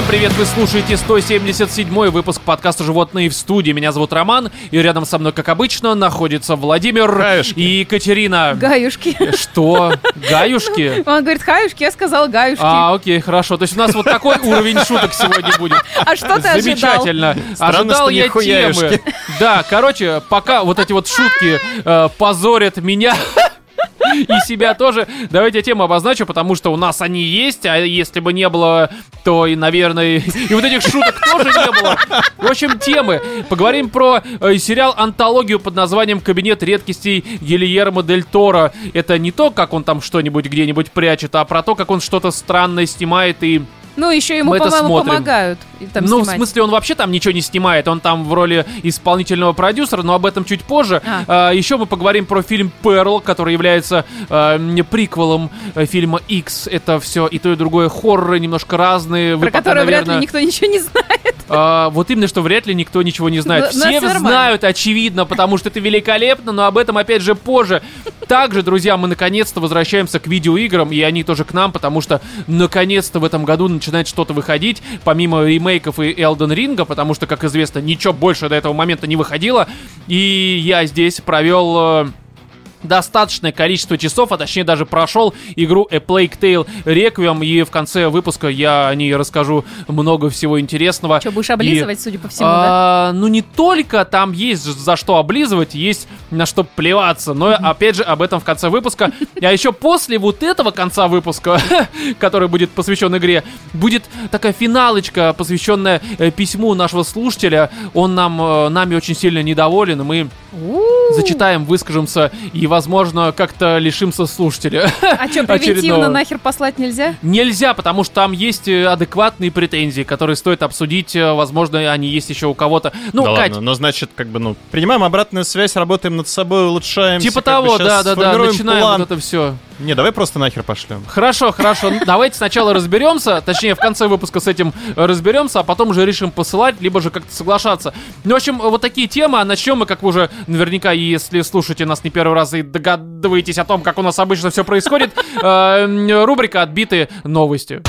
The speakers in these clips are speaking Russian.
Всем привет, вы слушаете 177 выпуск подкаста «Животные в студии». Меня зовут Роман, и рядом со мной, как обычно, находится Владимир Хаюшки. и Екатерина. Гаюшки. Что? Гаюшки? Он говорит, хаюшки, я сказал гаюшки. А, окей, хорошо. То есть у нас вот такой уровень шуток сегодня будет. А что ты ожидал? Замечательно. Странно, Ожидал я темы. Да, короче, пока вот эти вот шутки э, позорят меня и себя тоже. Давайте я тему обозначу, потому что у нас они есть, а если бы не было, то и, наверное, и вот этих шуток тоже не было. В общем, темы. Поговорим про э, сериал «Антологию» под названием «Кабинет редкостей Гильермо Дель Торо». Это не то, как он там что-нибудь где-нибудь прячет, а про то, как он что-то странное снимает и Ну, еще ему, по-моему, помогают. там ну, в снимать. смысле, он вообще там ничего не снимает, он там в роли исполнительного продюсера, но об этом чуть позже. А. еще мы поговорим про фильм «Перл», который является м, приквелом э, фильма X. Это все и то, и другое хорроры, немножко разные. Вы Про пока, который вряд ли наверное, никто ничего не знает. а, вот именно, что вряд ли никто ничего не знает. Ну, ну, Все знают, очевидно, потому что это великолепно, но об этом опять же позже. Также, друзья, мы наконец-то возвращаемся к видеоиграм, и они тоже к нам, потому что наконец-то в этом году начинает что-то выходить, помимо ремейков и Элден Ринга, потому что, как известно, ничего больше до этого момента не выходило. И я здесь провел... достаточное количество часов, а точнее даже прошел игру A Plague Tale Requiem, и в конце выпуска я о ней расскажу много всего интересного. Что, будешь И, облизывать, судя по всему, да? а, Ну, не только там есть за что облизывать, есть на что плеваться, но, опять же, об этом в конце выпуска. А еще после вот этого конца выпуска, который будет посвящен игре, будет такая финалочка, посвященная э, письму нашего слушателя. Он нам, э, нами очень сильно недоволен, и мы зачитаем, выскажемся и, возможно, как-то лишимся слушателя. А что, превентивно нахер послать нельзя? Нельзя, потому что там есть э, адекватные претензии, которые стоит обсудить. э, Возможно, они есть еще у кого-то. Ну, да Кать, ладно, но значит, как бы, ну, принимаем обратную связь, работаем над собой, улучшаемся. типа как того, бы да, да, да, начинаем план. вот это все. Не, давай просто нахер пошлем. Хорошо, хорошо. Давайте сначала разберемся, точнее, в конце выпуска с этим э, разберемся, а потом уже решим посылать, либо же как-то соглашаться. Ну, в общем, вот такие темы. А начнем мы, как вы уже наверняка, если слушаете нас не первый раз и догадываетесь о том, как у нас обычно все происходит, э, рубрика «Отбитые новости».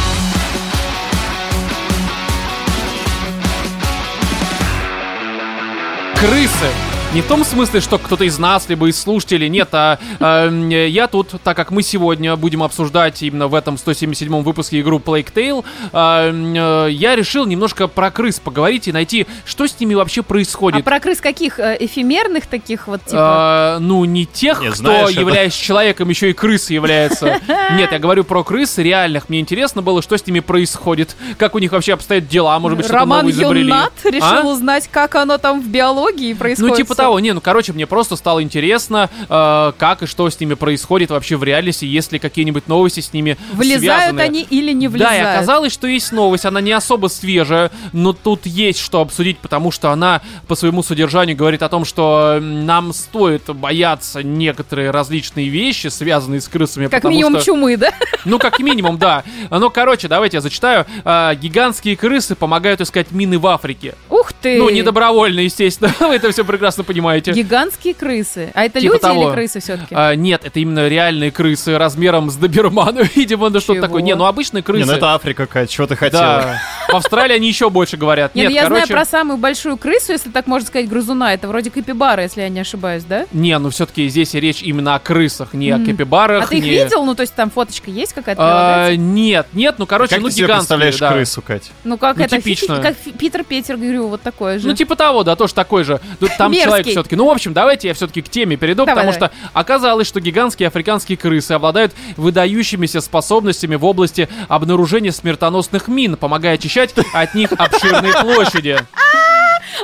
крысы. Не в том смысле, что кто-то из нас, либо из слушателей, нет, а э, я тут, так как мы сегодня будем обсуждать именно в этом 177-м выпуске игру Plague Tale, э, э, я решил немножко про крыс поговорить и найти, что с ними вообще А происходит. про крыс каких? э, Эфемерных таких вот, типа? Э, ну, не тех, Не, кто, знаешь, это- являясь человеком, еще и крыс является. Нет, я говорю про крыс реальных. Мне интересно было, что с ними происходит, как у них вообще обстоят дела, может быть, что-то Роман новое изобрели. Юнат решил А? узнать, как оно там в биологии происходит. Ну, типа. Того, не, ну, короче, мне просто стало интересно, э, как и что с ними происходит вообще в реальности, есть ли какие-нибудь новости с ними Влезают связанные. они или не Да, влезают? и оказалось, что есть новость, она не особо свежая, но тут есть что обсудить, потому что она по своему содержанию говорит о том, что нам стоит бояться некоторые различные вещи, связанные с крысами, Как минимум что... чумы, да? Ну, как минимум, да. Ну, короче, давайте я зачитаю. А, гигантские крысы помогают искать мины в Африке. Ух ты! Ну, не добровольно, естественно. Вы это все прекрасно понимаете. Гигантские крысы. А это Типа люди того. или крысы все-таки? А, нет, это именно реальные крысы размером с доберманом. Видимо, ну что-то такое. Не, ну обычные крысы. Не, ну это Африка, Кать, чего ты хотела? Да. В Австралии они еще больше говорят. Не, Нет, ну я короче... знаю про самую большую крысу, если так можно сказать, грызуна. Это вроде капибара, если я не ошибаюсь, да? Не, ну все-таки здесь речь именно о крысах, не о М. капибарах. А ты их не- видел? Ну, то есть там фоточка есть какая-то? А, нет, нет, ну короче, Как ну ты себе представляешь да. крысу, Кать? Ну, как ну, это? типично. Как Питер Петер, говорю, вот такое же. Ну, типа того, да, тоже такой же. Там Человек все-таки. Ну, в общем, давайте я все-таки к теме перейду, Давай, потому давай. что оказалось, что гигантские африканские крысы обладают выдающимися способностями в области обнаружения смертоносных мин, помогая очищать от них обширные площади.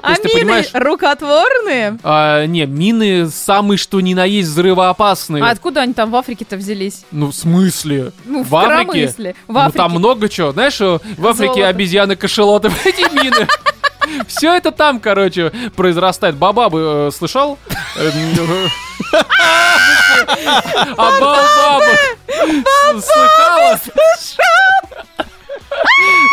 а есть мины понимаешь- рукотворные? А, не, мины самые что ни на есть взрывоопасные. А откуда они там в Африке-то взялись? Ну, в смысле? Ну, в в Африке? В Ну, там Африке. много чего. Знаешь, в Африке Золото. обезьяны кашелоты, эти мины. Все это там, короче, произрастает. Бабабы э, слышал? Э, А баобабы? С- Слыхала?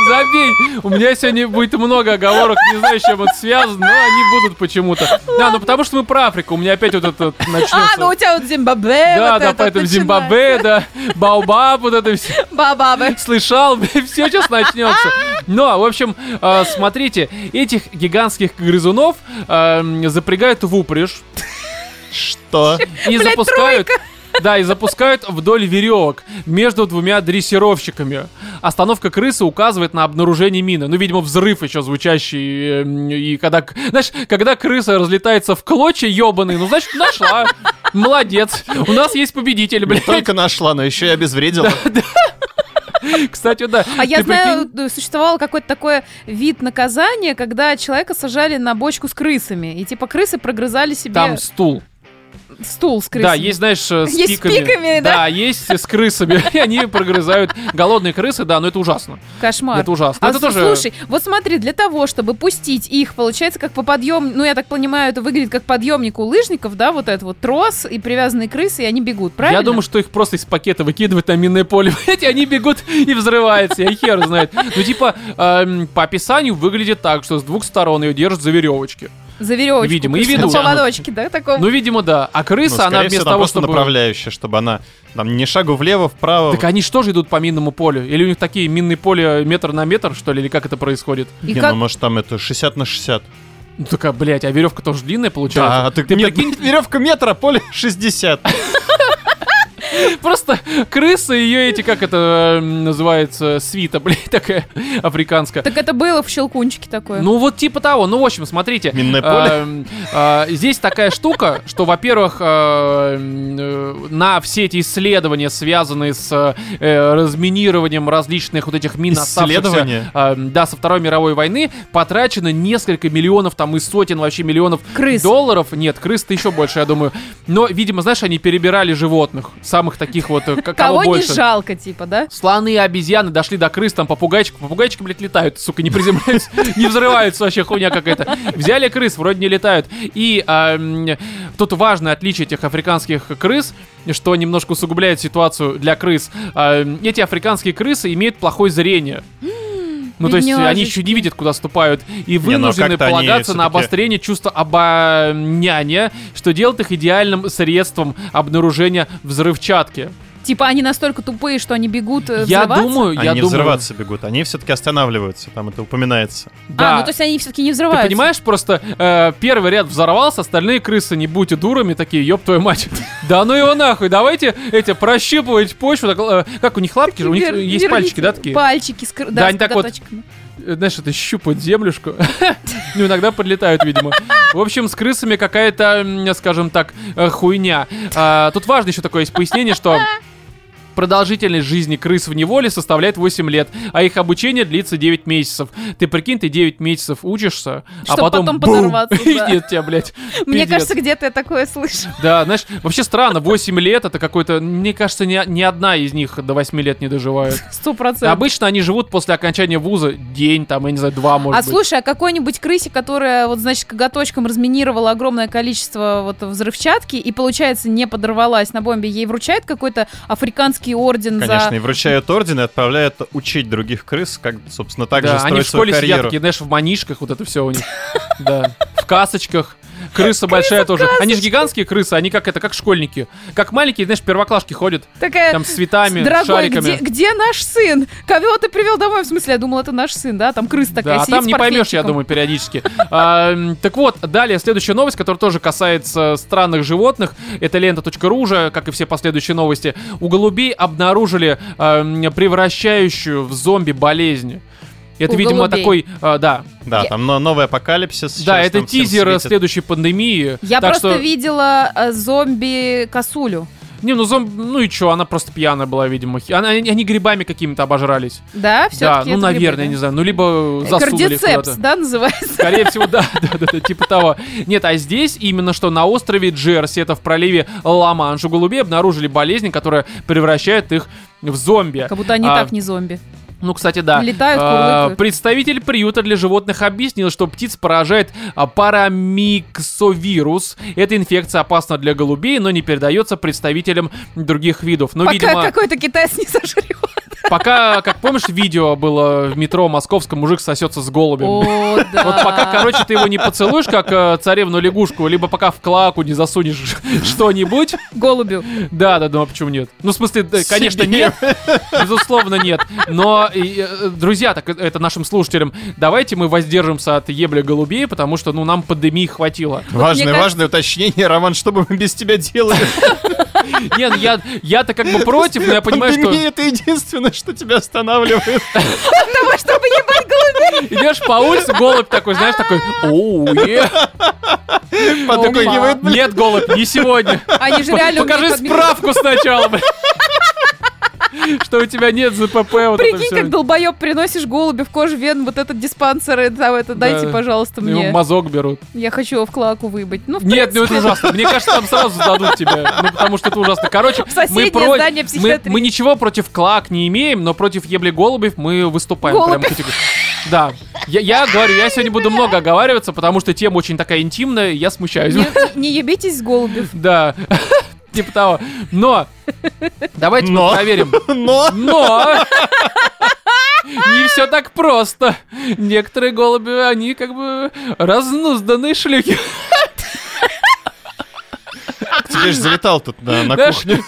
Забей! У меня сегодня будет много оговорок, не знаю, с чем это связано, но они будут почему-то. Да, ну потому что мы про Африку, у меня опять вот это начнется. А, ну у тебя вот Зимбабве. Да, вот да, это поэтому Зимбабве, да, Баобаб, вот это все. Бабабы. Слышал, все сейчас начнется. Но, в общем, э, смотрите, этих гигантских грызунов э, запрягают в упряжь Что? и запускают... Да, и запускают вдоль веревок между двумя дрессировщиками. Остановка крысы указывает на обнаружение мины. Ну, видимо, взрыв еще звучащий. э, И когда, знаешь, когда крыса разлетается в клочья ебаные, ну, значит, нашла. Молодец. У нас есть победитель, Не блядь. только нашла, но еще и обезвредила. Кстати, да. А я Ты знаю, прикинь? существовало какой-то такой вид наказания, когда человека сажали на бочку с крысами. И типа крысы прогрызали себе Там стул. Стул с крысами. Да, есть, знаешь, э, с Есть с пиками. пиками, да? Да, есть с крысами. И они прогрызают. Голодные крысы, да, но это ужасно. Кошмар. Это ужасно. А это тоже... слушай, вот смотри, для того, чтобы пустить их, получается, как по подъем, ну, я так понимаю, это выглядит как подъемник у лыжников, да, вот это вот трос и привязанные крысы, и они бегут, правильно? Я думаю, что их просто из пакета выкидывают на минное поле. Эти они бегут и взрываются. Я хер знает. Ну, типа, эм, по описанию выглядит так, что с двух сторон ее держат за веревочки. За веревочку. Видимо, и ведут. На поводочке, да, таком? Ну, видимо, да. А Ну, крыса, она скорее всего, вместо там того, просто чтобы... направляющая, чтобы она там не шагу влево, вправо. Так они что же идут по минному полю? Или у них такие минные поля метр на метр, что ли? Или как это происходит? И Не, как- ну может там это 60 на 60. Ну, такая, блядь, а веревка тоже длинная получается? Да, а ты, Ты нет, прикинь, веревка метра, поле 60. Просто крыса, ее эти, как это м, называется, свита, блядь, такая африканская. Так это было в щелкунчике такое. Ну вот типа того. Ну, в общем, смотрите. Минное поле? Эм, э, Здесь такая штука, что, во-первых, э, э, на все эти исследования, связанные с э, разминированием различных вот этих мин, оставшихся, Исследования? э, да, со Второй мировой войны, потрачено несколько миллионов, там и сотен вообще миллионов Крыс. долларов. Нет, крыс-то еще больше, я думаю. Но, видимо, знаешь, они перебирали животных, самых таких вот, э, к- кого Кого не больше. жалко, типа, да? Слоны и обезьяны дошли до крыс, там попугайчик. Попугайчики, блядь, летают, сука, не приземляются, не взрываются, вообще хуйня какая-то. Взяли крыс, вроде не летают. И тут важное отличие этих африканских крыс, что немножко усугубляет ситуацию для крыс. Эти африканские крысы имеют плохое зрение. Ну, то есть они еще не видят, куда ступают, и ну, вынуждены полагаться на обострение чувства обоняния, что делает их идеальным средством обнаружения взрывчатки. Типа они настолько тупые, что они бегут э, Я взрываться? думаю, Они я не думаю, взрываться бегут, они все-таки останавливаются, там это упоминается. да. А, ну то есть они все-таки не Ты взрываются. понимаешь, просто э, первый ряд взорвался, остальные крысы, не будьте дурами, такие, ёб твою мать. Да ну его нахуй, давайте эти прощипывать почву. так, э, как у них лапки же, у них Вер- есть пальчики, да, такие? Пальчики, Да, да, они с так вот-. Э, Знаешь, это щупают землюшку. Ну, иногда подлетают, видимо. В общем, с крысами какая-то, скажем так, э, хуйня. А, Тут важно еще такое есть пояснение, что Продолжительность жизни крыс в неволе составляет 8 лет, а их обучение длится 9 месяцев. Ты прикинь, ты 9 месяцев учишься, а Чтоб потом, потом бум, подорваться, да. нет тебя, блядь. Мне кажется, где-то я такое слышу. Да, знаешь, вообще странно, 8 лет это какой-то... Мне кажется, ни, ни одна из них до 8 лет не доживает. Сто процентов. Обычно они живут после окончания вуза день, там, я не знаю, два, может А быть. слушай, а какой-нибудь крысе, которая, вот, значит, коготочком разминировала огромное количество вот взрывчатки и, получается, не подорвалась на бомбе, ей вручает какой-то африканский орден Конечно, за... и вручают орден и отправляют учить других крыс, как, собственно, так же да, они в строить свою школе сидят карьеру. такие, знаешь, в манишках, вот это все у них. Да, в касочках. Крыса большая тоже. Они же гигантские крысы, они как это, как школьники. Как маленькие, знаешь, первоклашки ходят. Такая... Там с цветами, Дорогой, шариками. где, где наш сын? Кого ты привел домой? В смысле, я думала, это наш сын, да? Там крыса такая Да, а сидит там с не поймешь, я думаю, периодически. А, Так вот, далее следующая новость, которая тоже касается странных животных. Это лента.ру уже, как и все последующие новости. У голубей обнаружили а, превращающую в зомби болезнь. Это, У видимо, голубей. такой, а, да, Да, Я- там но- новый апокалипсис. да, это тизер светит. следующей пандемии. Я Так просто что- видела э, зомби-косулю. Не, ну зомби, ну и чё, она просто пьяная была, видимо. Она, они, они грибами какими-то обожрались. Да, все да, ну, наверное, не знаю. Ну, либо засунули их Кардицепс, да, называется? Скорее всего, да, да, да, да, типа того. Нет, а здесь именно что на острове Джерси, это в проливе Ла-Манш, у голубей обнаружили болезнь, которая превращает их в зомби. Как будто они А, так не зомби. Ну, кстати, да. Летают, А, курлыкают. Представитель приюта для животных объяснил, что птиц поражает а, парамиксовирус. Эта инфекция опасна для голубей, но не передается представителям других видов. Но, Пока видимо... какой-то китаец не сожрет. Пока, как помнишь, видео было в метро московском, мужик сосется с голубем. О, да. Вот пока, короче, ты его не поцелуешь, как э, царевну лягушку, либо пока в клаку не засунешь что-нибудь. Голубю. Да, да, ну а почему нет? Ну, в смысле, да, конечно, нет. Безусловно, нет. Но, и, э, друзья, так это нашим слушателям, давайте мы воздержимся от ебля голубей, потому что, ну, нам пандемии хватило. Важное, важное уточнение, Роман, что бы мы без тебя делали? Не, ну я, я-то как бы против, но я понимаю, что Пандемия это единственное, что тебя останавливает. Того, чтобы ебать голубей. идешь по улице, голубь такой, знаешь, такой, оу, е». Подоконивает, блин. Нет, голубь, не сегодня. Они же реально Покажи справку сначала, блин. Что у тебя нет ЗПП, вот Прикинь, как долбоеб приносишь голубя в кожу вен, вот этот диспансер, там это, дайте, Да. пожалуйста, Ему мне. мазок берут. Я хочу его в клаку выебать. Ну, в Нет, ну это ужасно. Мне кажется, там сразу сдадут тебя. Ну, потому что это ужасно. Короче, мы, про- мы, мы ничего против клак не имеем, но против ебли голубев мы выступаем. Голубев. Прям. Да. Я, я говорю, я сегодня буду много оговариваться, потому что тема очень такая интимная, я смущаюсь. Не, не ебитесь с голубев. Да. Типа того. Но давайте мы Но. проверим. Но! Но не все так просто. Некоторые голуби, они как бы разнузданные шлюхи. К тебе же залетал тут на, на Знаешь, кухню.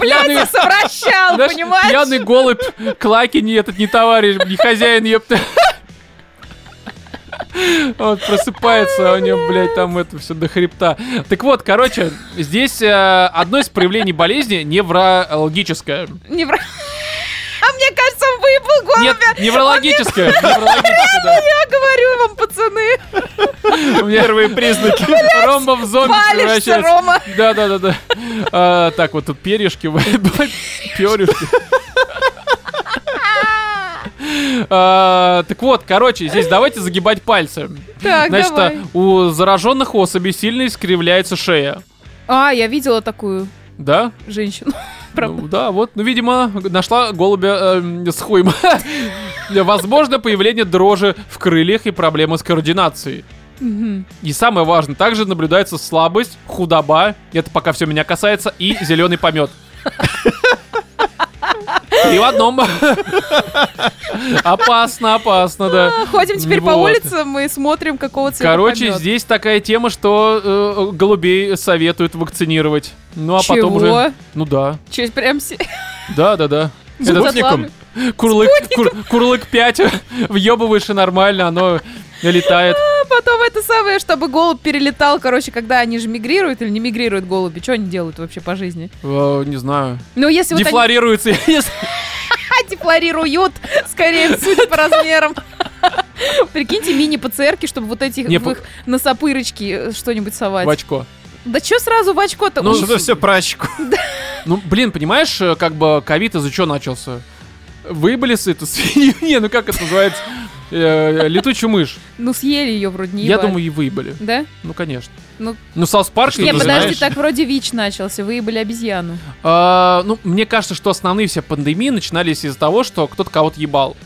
пьяный, совращал, понимаешь? пьяный голубь, клаки не этот, не товарищ, не хозяин, ёпта. Вот, просыпается, а у него, блядь, там это все до хребта. Так вот, короче, здесь э, одно из проявлений болезни неврологическое. Не вра- А мне кажется, он выебал голубя. Нет, неврологическое. неврологическое, да. Я говорю вам, пацаны, У меня Первые признаки. Ромба в зомби превращается. Рома. Да, да, да, да. А, так, вот тут перьишки, перышки. А, так вот, короче, здесь давайте загибать пальцы. Так, Значит, а, у зараженных особей сильно искривляется шея. А, я видела такую Да? женщину. Правда. Ну, да, вот, ну, видимо, нашла голубя эм, с хуем. Возможно, появление дрожи в крыльях и проблемы с координацией. И самое важное, также наблюдается слабость, худоба, это пока все меня касается, и зеленый помет. И в одном. Опасно, опасно, да. А, Ходим теперь по Вот. улицам и смотрим, какого цвета Короче, здесь такая тема, что э, голубей советуют вакцинировать. Ну а потом уже. Ну да. Чё, прям Да, да, да. Затлавлю. Курлык, кур- курлык 5 въебываешь и нормально, оно летает. А потом это самое, чтобы голубь перелетал, короче, когда они же мигрируют или не мигрируют голуби, что они делают вообще по жизни? Э, Не знаю. Ну, если вот они Дефлорируется. если- декларируют, скорее, судя по размерам. Прикиньте, мини-ПЦРки, чтобы вот эти Не, в их носопырочки э, что-нибудь совать. В очко. Да что сразу в очко-то? Ну, Что-то все про очко. Ну, блин, понимаешь, э, как бы ковид из-за чего начался? Выебали с эту свинью? Не, ну как это называется? Э, Летучую мышь. ну, съели ее вроде не Я думаю, и выебали. Да? Ну, конечно. Ну- Ну, Саус Парк... Не, подожди, так вроде ВИЧ начался, выебали обезьяну. А, ну, мне кажется, что основные все пандемии начинались из-за того, что кто-то кого-то ебал.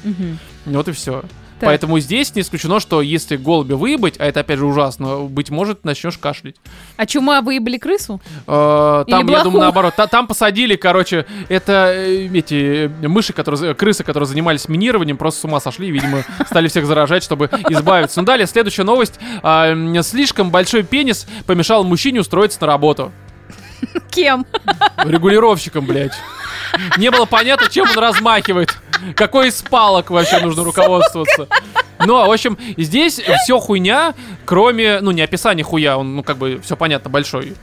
Вот и все. Так. Поэтому здесь не исключено, что если голуби выебать, а это опять же ужасно, быть может, начнешь кашлять. А чума выебали крысу? Э, Или Там, я блоху. думаю, наоборот. Та- Там посадили, короче, это э, эти э, мыши, которые, за- крысы, которые занимались минированием, просто с ума сошли, видимо, стали всех заражать, чтобы избавиться. Ну, далее, следующая новость. М, Слишком большой пенис помешал мужчине устроиться на работу. Кем? Регулировщиком, блядь. Не было понятно, чем он размахивает. Какой из палок вообще нужно руководствоваться. Ну, в общем, здесь все хуйня, кроме, ну, не описание хуя, он, ну, как бы, все понятно, большой.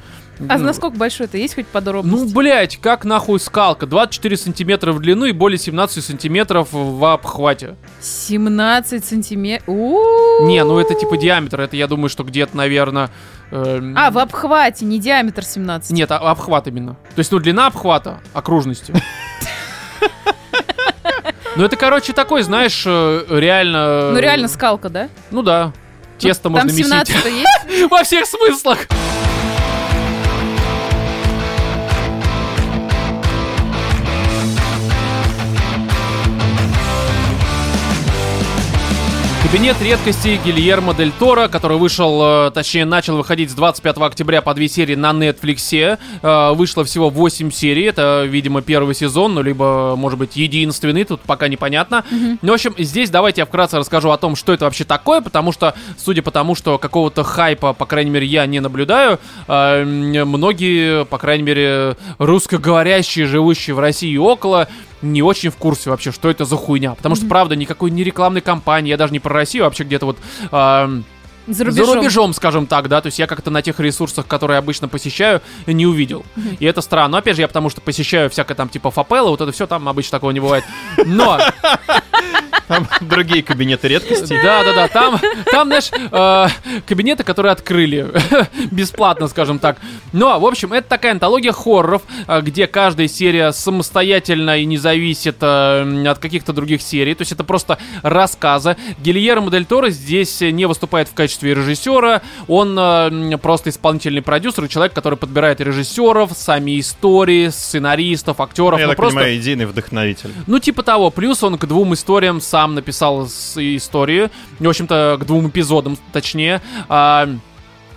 А Ну, насколько большой это? Есть хоть подробности? Ну, блядь, как нахуй скалка? 24 сантиметра в длину и более 17 сантиметров в обхвате. 17 сантиметров. Не, ну это типа диаметр, это я думаю, что где-то, наверное... А, в обхвате, не диаметр 17. Нет, а- обхват именно. То есть, ну, длина обхвата окружности. Ну, это, короче, такой, знаешь, э, реально... Ну реально скалка, да? Ну да. Тесто Там можно месить. 17 есть? Во всех смыслах. Кабинет редкостей Гильермо Дель Торо, который вышел, э, точнее, начал выходить с 25 октября по две серии на Netflix. Э, Вышло всего 8 серий. Это, видимо, первый сезон, ну, либо, может быть, единственный. Тут пока непонятно. Ну, в общем, здесь давайте я вкратце расскажу о том, что это вообще такое, потому что, судя по тому, что какого-то хайпа, по крайней мере, я не наблюдаю, э, м, многие, по крайней мере, русскоговорящие, живущие в России и около, не очень в курсе вообще, что это за хуйня. Потому что, правда, никакой не рекламной кампании, я даже не про Россию, а вообще где-то вот... эм, За рубежом. за рубежом, скажем так, да, то есть я как-то на тех ресурсах, которые обычно посещаю, не увидел. И это странно. Но опять же, я потому что посещаю всякое там типа фапелла, вот это все, там обычно такого не бывает. Но, Там другие кабинеты редкостей. да, да, да, там, там, знаешь, э, кабинеты, которые открыли бесплатно, скажем так. Но, в общем, это такая антология хорроров, э, где каждая серия самостоятельно и не зависит э, от каких-то других серий. То есть это просто рассказы. Гильермо Дель Торо здесь не выступает в качестве режиссера, он э, просто исполнительный продюсер, и человек, который подбирает режиссеров, сами истории, сценаристов, актеров. Я ну, так просто... понимаю, идейный вдохновитель. Ну, типа того. Плюс он к двум историям сам написал историю. В общем-то, к двум эпизодам, точнее. А,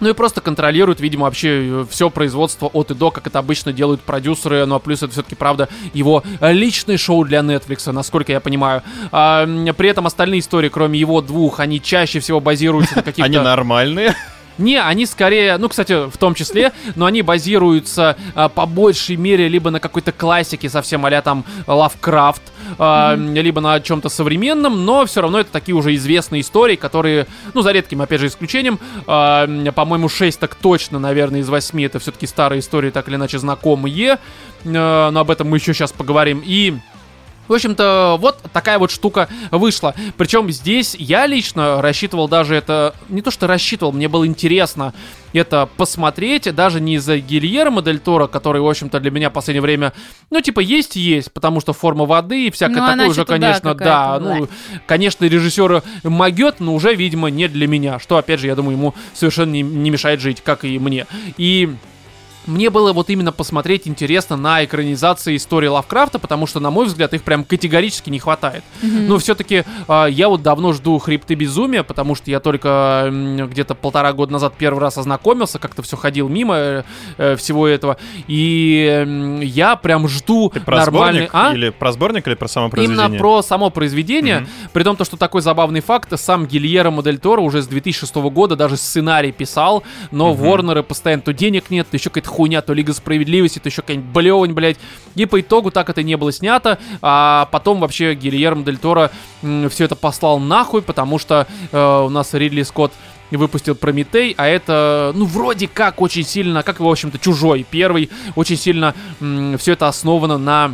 ну и просто контролирует, видимо, вообще все производство от и до, как это обычно делают продюсеры. Ну а плюс это все-таки, правда, его личное шоу для Netflix, насколько я понимаю. А, при этом остальные истории, кроме его двух, они чаще всего базируются на каких-то... Они нормальные. Не, они скорее, ну, кстати, в том числе, но они базируются а, по большей мере либо на какой-то классике совсем а там Лавкрафт, а, либо на чем-то современном, но все равно это такие уже известные истории, которые, ну, за редким, опять же, исключением, м, по-моему, 6 так точно, наверное, из 8 это все-таки старые истории, так или иначе знакомые, А, но об этом мы еще сейчас поговорим. И в общем-то, вот такая вот штука вышла. Причем здесь я лично рассчитывал даже это... Не то, что рассчитывал, мне было интересно это посмотреть, даже не из-за Гильермо Дель Торо, который, в общем-то, для меня в последнее время, ну, типа, есть-есть, потому что форма воды и всякое Ну, такое уже, да, конечно, да, какая-то, ну, конечно, режиссер могет, но уже, видимо, не для меня, что, опять же, я думаю, ему совершенно не, не мешает жить, как и мне. И мне было вот именно посмотреть интересно на экранизации истории Лавкрафта, потому что, на мой взгляд, их прям категорически не хватает. Но все-таки я вот давно жду хребты безумия, потому что я только м, где-то полтора года назад первый раз ознакомился, как-то все ходил мимо э, э, всего этого. И м, я прям жду Ты про нормальный. сборник? А? Или про сборник, или про само произведение? Именно про само произведение. При том, то, что такой забавный факт, сам Гильермо Дель Торо уже с 2006 года даже сценарий писал, но Ворнеры постоянно то денег нет, то еще какая-то хуйня, то Лига Справедливости, то еще какая-нибудь блевань, блядь. И по итогу так это не было снято, а потом вообще Гильермо Дель Торо все это послал нахуй, потому что э, у нас Ридли Скотт выпустил Прометей, а это, ну, вроде как очень сильно, как, в общем-то, Чужой первый, очень сильно все это основано на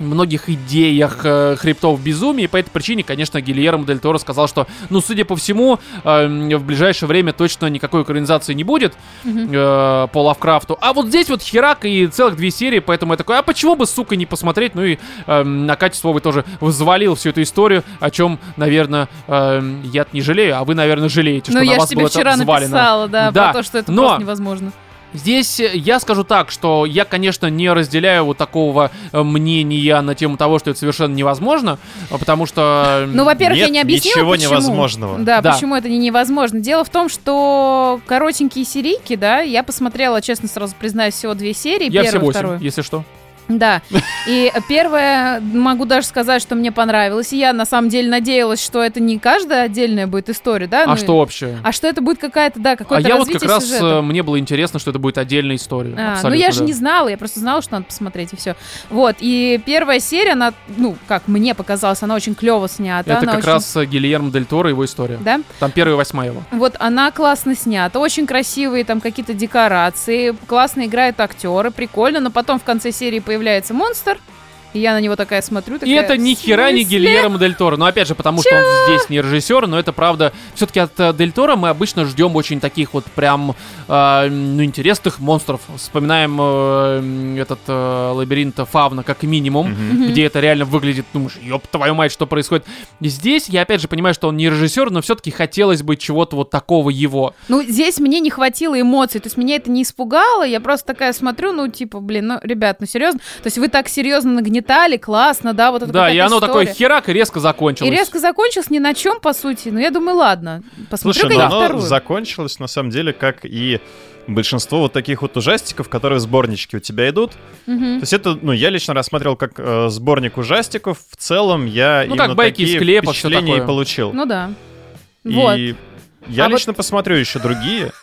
многих идеях э, хребтов безумия, и по этой причине, конечно, Гильермо Дель Торо сказал, что, ну, судя по всему, э, в ближайшее время точно никакой экранизации не будет э, по Лавкрафту. А вот здесь вот херак и целых две серии, поэтому я такой, а почему бы, сука, не посмотреть? Ну и э, на качество вы тоже взвалил всю эту историю, о чем, наверное, э, я не жалею, а вы, наверное, жалеете, Ну, что на я же вас было это вчера взвалено. написала, да, Да, про то, что это но- просто невозможно. Здесь э, я скажу так, что я, конечно, не разделяю вот такого э, мнения на тему того, что это совершенно невозможно, а потому что... Ну, во-первых, я не объяснила, ничего почему. невозможного. Да, Да. почему это не невозможно. Дело в том, что коротенькие серийки, да, я посмотрела, честно, сразу признаюсь, всего две серии, я все первую, 8, вторую. если что. Да. И первое, могу даже сказать, что мне понравилось. И я на самом деле надеялась, что это не каждая отдельная будет история, да? А ну, что общее? А что это будет какая-то, да, А какое-то я вот развитие как раз, сюжета. э, мне было интересно, что это будет отдельная история. А, ну Абсолютно, я же да. не знала, я просто знала, что надо посмотреть и все. Вот, и первая серия, она, ну, как мне показалось, она очень клево снята. Это как очень- раз э, Гильермо Дель Торо, его история. Да? Там первая и восьмая его. Вот она классно снята, очень красивые там какие-то декорации, классно играют актеры, прикольно, но потом в конце серии появляется монстр, и я на него такая смотрю, И такая, это ни «В хера не смысле?» Гильермо Дель Торо. Но опять же, потому что он здесь не режиссер, но это правда. Все-таки от э, Дель Торо мы обычно ждем очень таких вот прям э, ну, интересных монстров. Вспоминаем э, этот э, лабиринт Фавна как минимум, где это реально выглядит, думаешь, ёб твою мать, что происходит. И здесь я опять же понимаю, что он не режиссер, но все-таки хотелось бы чего-то вот такого его. Ну, здесь мне не хватило эмоций, то есть меня это не испугало, я просто такая смотрю, ну, типа, блин, ну, ребят, ну, серьезно, то есть вы так серьезно нагнетаете нагнетали, классно, да, вот это Да, и оно такое история. херак и резко И закончилось. резко закончилось ни на чем, по сути. Но я думаю, ладно, посмотрю Слушай, я ну оно вторую. закончилось на самом деле как и большинство вот таких вот ужастиков, которые в сборничке у тебя идут. Мгм. То есть это, ну, я лично рассматривал как э, сборник ужастиков. В целом я Ну, именно как байки из такие склепа, всё впечатления и такое. получил. Ну да. И Вот. Я А вот- лично посмотрю еще другие.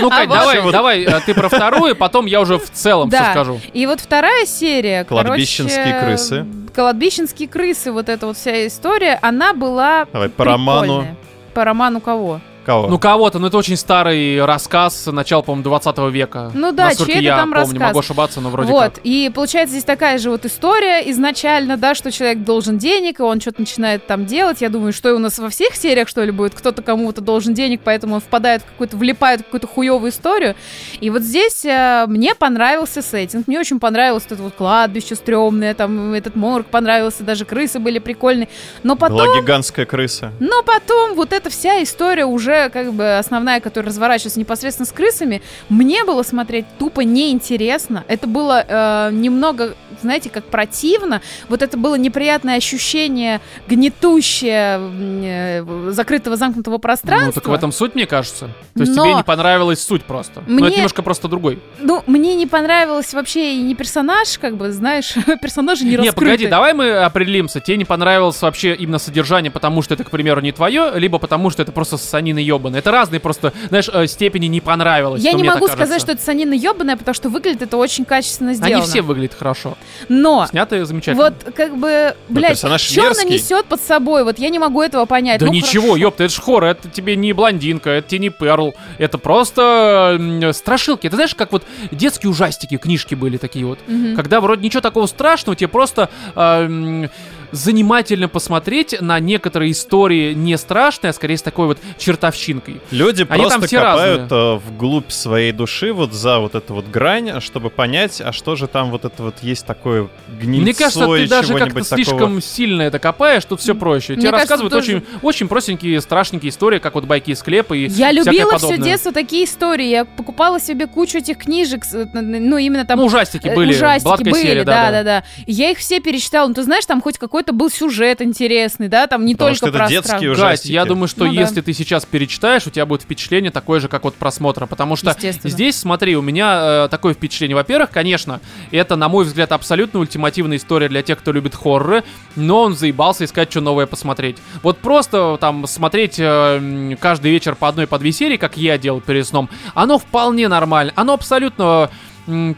Ну, А вот- давай, Вот- давай, э, ты про вторую, потом я уже в целом все скажу. И вот вторая серия, Кладбищенские короче, крысы. Кладбищенские крысы, вот эта вот вся история, она была Давай, по роману. По роману кого? Кого? Ну, кого-то, ну это очень старый рассказ начала, по-моему, 20 века. Ну да, чей-то я там помню, рассказ. могу ошибаться, но вроде вот, как. и получается здесь такая же вот история изначально, да, что человек должен денег, и он что-то начинает там делать. Я думаю, что и у нас во всех сериях, что ли, будет, кто-то кому-то должен денег, поэтому он впадает в какую-то, влипает в какую-то хуевую историю. И вот здесь э, мне понравился сеттинг, мне очень понравилось это вот кладбище стрёмное, там этот морг понравился, даже крысы были прикольные. Но потом... Была гигантская крыса. Но потом вот эта вся история уже как бы основная, которая разворачивается непосредственно с крысами, мне было смотреть тупо неинтересно. Это было э, немного, знаете, как противно. Вот это было неприятное ощущение, гнетущее э, закрытого замкнутого пространства. Ну, так в этом суть, мне кажется. То есть Но- тебе не понравилась суть просто. Но Мне- это немножко просто другой. Ну, мне не понравилось вообще и не персонаж, как бы, знаешь, персонажи не Не, раскрыты. погоди, давай мы определимся. Тебе не понравилось вообще именно содержание, потому что это, к примеру, не твое, либо потому что это просто санина ебаная. Это разные просто, знаешь, э, степени не понравилось. Я не могу сказать, что это санина ебаная, потому что выглядит это очень качественно сделано. Они все выглядят хорошо. Но Снятые замечательно. Вот, как бы, блядь, что она несет под собой? Вот я не могу этого понять. Да Ну, ничего, хорошо. ёпта, это ж хоррор, это тебе не блондинка, это тебе не Перл, это просто страшилки. Это знаешь, как вот детские ужастики, книжки были такие вот. Мгм. Когда вроде ничего такого страшного, тебе просто м, занимательно посмотреть на некоторые истории не страшные, а скорее с такой вот чертовщинкой. Люди Они там просто все копают э, вглубь своей души, вот за вот эту вот грань, чтобы понять, а что же там вот это вот есть такое гнильцо Мне кажется, ты даже как-то чего-нибудь слишком такого. сильно это копаешь, тут все проще. Мне Тебе кажется, рассказывают тоже- очень, очень простенькие, страшненькие истории, как вот байки из клепа и Я любила все подобное. детство такие истории. Я покупала себе кучу этих книжек, с- ну, именно там Ну, ужастики э, были, ужастики были, серия, да, да, да, Я их все перечитала. Ну, ты знаешь, там хоть какой-то был сюжет интересный, да, там не Потому только что это про детские страх. ужастики. я думаю, что Ну да. если ты сейчас перечитаешь, у тебя будет впечатление такое же, как от просмотра, потому что здесь, смотри, у меня э, такое впечатление. Во-первых, конечно, это, на мой взгляд, абсолютно ультимативная история для тех, кто любит хорроры, но он заебался искать, что новое посмотреть. Вот просто там смотреть э, каждый вечер по одной, по две серии, как я делал перед сном, оно вполне нормально. Оно абсолютно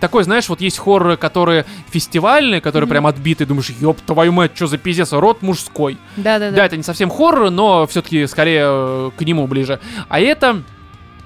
такой, знаешь, вот есть хорроры, которые фестивальные, которые Мгм. прям отбиты, думаешь, ёб твою мать, что за пиздец, рот мужской. Да, да, Да, да. это не совсем хоррор, но все-таки скорее э, к нему ближе. А это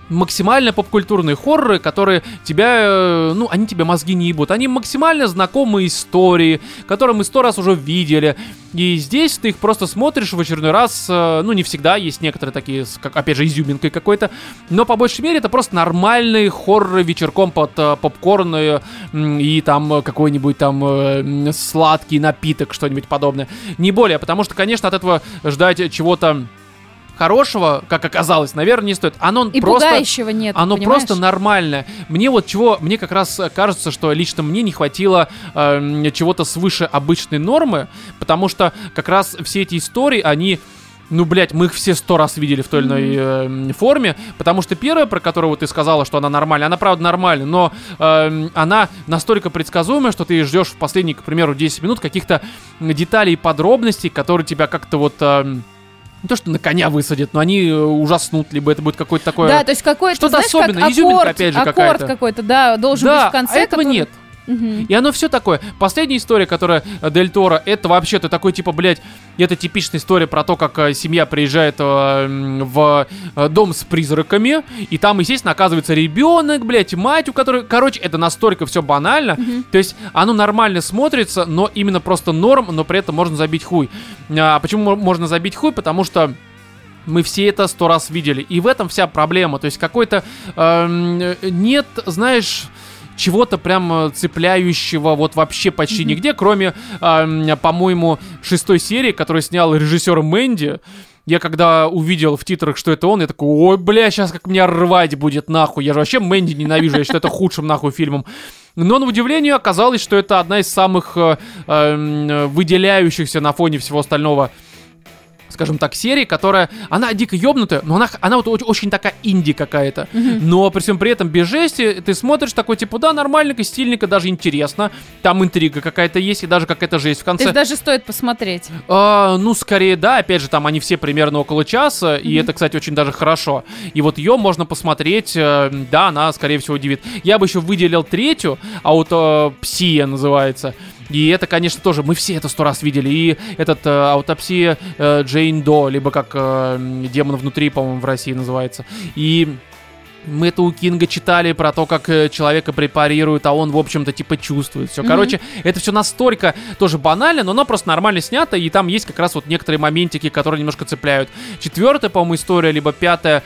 максимально попкультурные хорроры, которые тебя, э, ну, они тебе мозги не ебут. Они максимально знакомые истории, которые мы сто раз уже видели. И здесь ты их просто смотришь в очередной раз, э, ну, не всегда, есть некоторые такие, как, опять же, изюминкой какой-то, но по большей мере это просто нормальные хорроры вечерком под э, попкорн м, и там какой-нибудь там сладкий напиток, что-нибудь подобное. Не более, потому что, конечно, от этого ждать чего-то хорошего, как оказалось, наверное, не стоит. Оно И просто... пугающего нет, Оно понимаешь? просто нормальное. Мне вот чего, мне как раз э, кажется, что лично мне не хватило эм, чего-то свыше обычной нормы, потому что как раз все эти истории, они ну, блядь, мы их все сто раз видели в той или иной эм, форме, потому что первая, про которую вот ты сказала, что она нормальная, она правда нормальная, но эм, она настолько предсказуемая, что ты ждешь в последние, к примеру, 10 минут каких-то деталей и подробностей, которые тебя как-то вот... эм, не то, что на коня высадят, но они э, ужаснут, либо это будет какое-то такое... Да, то есть какой-то, Что-то знаешь, как особенное, изюминка, аккорд, опять же, аккорд какая-то. какой-то, да, должен да, быть в конце. а этого который- нет. И оно все такое. Последняя история, которая э, Дель Торо, это вообще ты такой типа, блядь, это типичная история про то, как э, семья приезжает э, в дом с призраками, и там, естественно, оказывается ребенок, блядь, мать, у которой, короче, это настолько все банально. То есть оно нормально смотрится, но именно просто норм, но при этом можно забить хуй. А, почему мо- можно забить хуй? Потому что мы все это сто раз видели. И в этом вся проблема. То есть какой-то эм, э, нет, знаешь чего-то прям э, цепляющего вот вообще почти нигде, кроме, эм, по-моему, шестой серии, которую снял режиссер Мэнди. Я когда увидел в титрах, что это он, я такой, ой, бля, сейчас как меня рвать будет нахуй. Я же вообще Мэнди ненавижу, я считаю это худшим нахуй фильмом. Но на удивление оказалось, что это одна из самых э, э, выделяющихся на фоне всего остального скажем так, серии, которая, она дико ёбнутая, но она, она вот очень, очень такая инди какая-то. Но при всем при этом без жести ты смотришь такой, типа, да, нормальненько, стильненько, даже интересно. Там интрига какая-то есть, и даже какая-то жесть в То конце. есть даже стоит посмотреть. А, ну, скорее, да. Опять же, там они все примерно около часа, и это, кстати, очень даже хорошо. И вот ее можно посмотреть, э, да, она, скорее всего, удивит. Я бы еще выделил третью, аутопсия называется. И это, конечно, тоже, мы все это сто раз видели. И этот э, аутопсия э, Джейн До, либо как э, демон внутри, по-моему, в России называется. И мы это у Кинга читали про то, как э, человека препарируют, а он, в общем-то, типа чувствует все. Короче, это все настолько тоже банально, но оно просто нормально снято, и там есть как раз вот некоторые моментики, которые немножко цепляют. Четвертая, по-моему, история, либо пятая,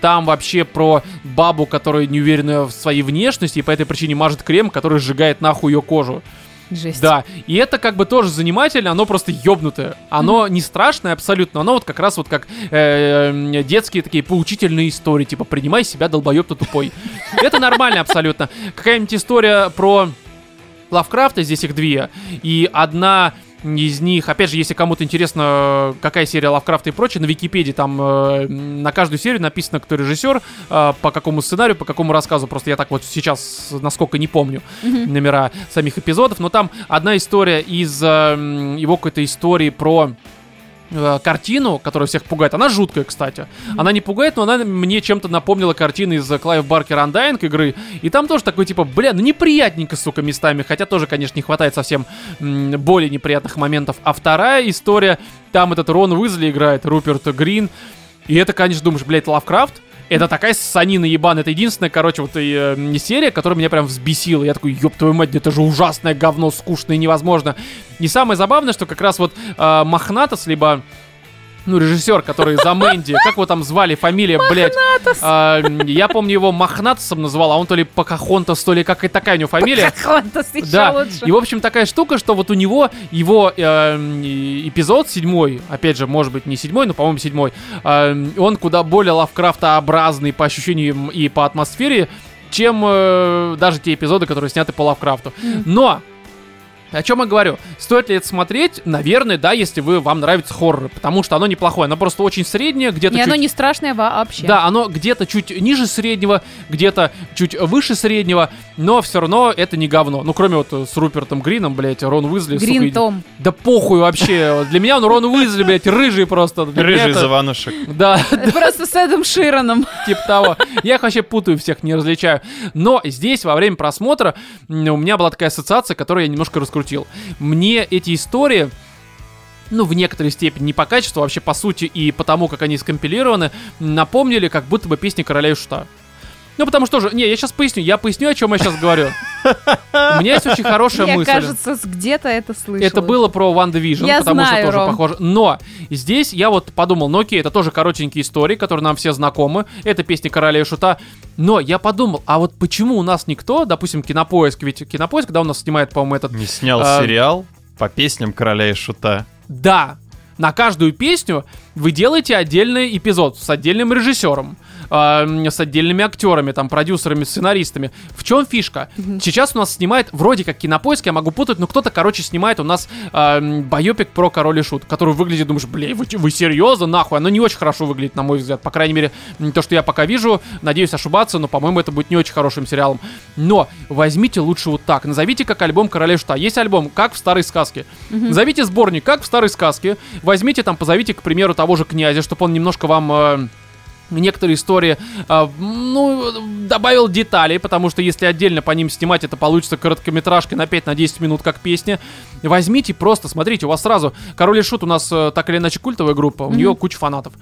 там вообще про бабу, которая не уверена в своей внешности, и по этой причине мажет крем, который сжигает нахуй ее кожу. Жесть. Да, и это как бы тоже занимательно, оно просто ёбнутое. Оно не страшное абсолютно, оно вот как раз вот как э, детские такие поучительные истории, типа «принимай себя, долбоёб ты тупой». Это нормально абсолютно. Какая-нибудь история про Лавкрафта, здесь их две, и одна из них, опять же, если кому-то интересно, какая серия Лавкрафта и прочее, на Википедии там э, на каждую серию написано, кто режиссер, э, по какому сценарию, по какому рассказу. Просто я так вот сейчас, насколько не помню номера самих эпизодов, но там одна история из э, его какой-то истории про э, картину, которая всех пугает. Она жуткая, кстати. Она не пугает, но она мне чем-то напомнила картины из Clive Barker Undying игры. И там тоже такой, типа, бля, ну неприятненько, сука, местами. Хотя тоже, конечно, не хватает совсем м, более неприятных моментов. А вторая история, там этот Рон Уизли играет, Руперт Гринт. И это, конечно, думаешь, блядь, Лавкрафт? Это такая ссанина ебаная. Это единственная, короче, вот и, э, серия, которая меня прям взбесила. Я такой, ёб твою мать, это же ужасное говно, скучное и невозможно. И самое забавное, что как раз вот э, Мохнатос, либо ну, режиссер, который за Мэнди, как его там звали, фамилия, блядь. А, я помню, его Мохнатосом называл, а он то ли Покахонтас, то ли какая такая у него фамилия. Покахонтас еще Да, лучше. и в общем такая штука, что вот у него его э, и- эпизод седьмой, опять же, может быть не седьмой, но по-моему седьмой, э, он куда более лавкрафтообразный по ощущениям и по атмосфере, чем э, даже те эпизоды, которые сняты по Лавкрафту. Но о чем я говорю? Стоит ли это смотреть? Наверное, да, если вы, вам нравятся хорроры, потому что оно неплохое. Оно просто очень среднее, где-то И оно чуть- не страшное вообще. да, оно где-то чуть ниже среднего, где-то чуть выше среднего, но все равно это не говно. Ну, кроме вот э, с Рупертом Грином, блядь, Рон Уизли. сука, Грин иди- Том. Да похуй вообще. Для меня он Рон Уизли, блядь, рыжий просто. Для Рыжий это- заванушек. Да, Просто с Эдом Широном. типа того. Я их вообще путаю, всех не различаю. Но здесь, во время просмотра, у меня была такая ассоциация, которую я немножко раскрутил. Мне эти истории ну, в некоторой степени, не по качеству, а вообще по сути и по тому, как они скомпилированы, напомнили как будто бы песни Короля и Шута. Ну, потому что же, не, я сейчас поясню, я поясню, о чем я сейчас говорю. У меня есть очень хорошая Мне мысль. кажется, с- где-то это слышала. Это было про Ван Division, Я потому знаю, что тоже Ром. похоже. Но здесь я вот подумал, ну окей, это тоже коротенькие истории, которые нам все знакомы. Это песни Короля и Шута. Но я подумал, а вот почему у нас никто, допустим, Кинопоиск, ведь Кинопоиск, когда у нас снимает, по-моему, этот... Не снял А, сериал по песням Короля и Шута. Да, на каждую песню вы делаете отдельный эпизод с отдельным режиссером, э, с отдельными актерами, там, продюсерами, сценаристами. В чем фишка? Сейчас у нас снимает, вроде как кинопоиск, я могу путать, но кто-то, короче, снимает у нас э, байопик про Король и Шут, который выглядит, думаешь, бля, вы, вы серьезно, нахуй? Оно не очень хорошо выглядит, на мой взгляд. По крайней мере, то, что я пока вижу, надеюсь ошибаться, но, по-моему, это будет не очень хорошим сериалом. Но возьмите лучше вот так. Назовите как альбом Короля и Шута. Есть альбом «Как в старой сказке». Назовите сборник «Как в старой сказке». Возьмите там, позовите, к примеру, того же князя, чтобы он немножко вам... э, некоторые истории, а, ну, добавил деталей, потому что если отдельно по ним снимать, это получится короткометражка на 5-10 минут, как песня. Возьмите просто, смотрите, у вас сразу Король и Шут у нас э, так или иначе культовая группа, у нее куча фанатов.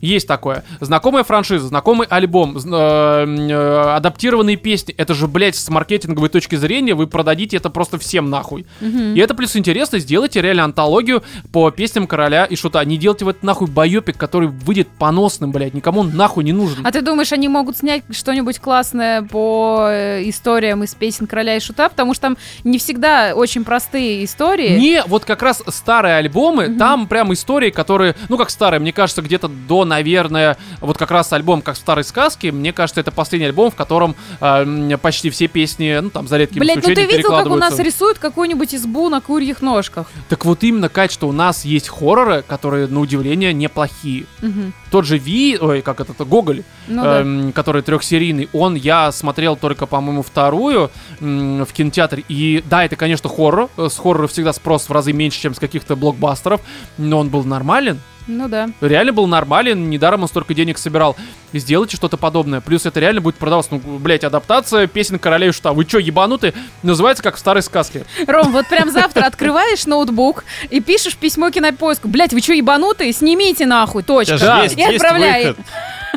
Есть такое. Знакомая франшиза, знакомый альбом, э, э, адаптированные песни. Это же, блядь, с маркетинговой точки зрения вы продадите это просто всем нахуй. И это плюс интересно, сделайте реально антологию по песням Короля и Шута. Не делайте в это нахуй байопик, который выйдет поносным, блядь. Никому он нахуй не нужен. А ты думаешь, они могут снять что-нибудь классное по э, историям из песен Короля и Шута? Потому что там не всегда очень простые истории. Не, вот как раз старые альбомы, там прям истории, которые, ну как старые, мне кажется, где-то до, наверное, вот как раз альбом «Как в старой сказке», мне кажется, это последний альбом, в котором э, почти все песни, ну, там, за редким Блять, ну ты видел, как у нас рисуют какую-нибудь избу на курьих ножках? Так вот именно, Кать, что у нас есть хорроры, которые, на удивление, неплохие. Мгм. Тот же Ви, ой, как это, Гоголь, Ну да. эм, который трехсерийный, он я смотрел только, по-моему, вторую м, в кинотеатре. И да, это, конечно, хоррор. Э, С хоррора всегда спрос в разы меньше, чем с каких-то блокбастеров. Но он был нормален. Ну да. Реально был нормален, недаром он столько денег собирал. Сделайте что-то подобное. Плюс это реально будет продаваться. Ну, блять, адаптация песен королей шута. Вы чё, ебануты? Называется как в старой сказке. Ром, вот прям завтра открываешь ноутбук и пишешь письмо кинопоиску. Блять, вы что, ебанутые? Снимите нахуй, точка. Да. Есть, И есть выход.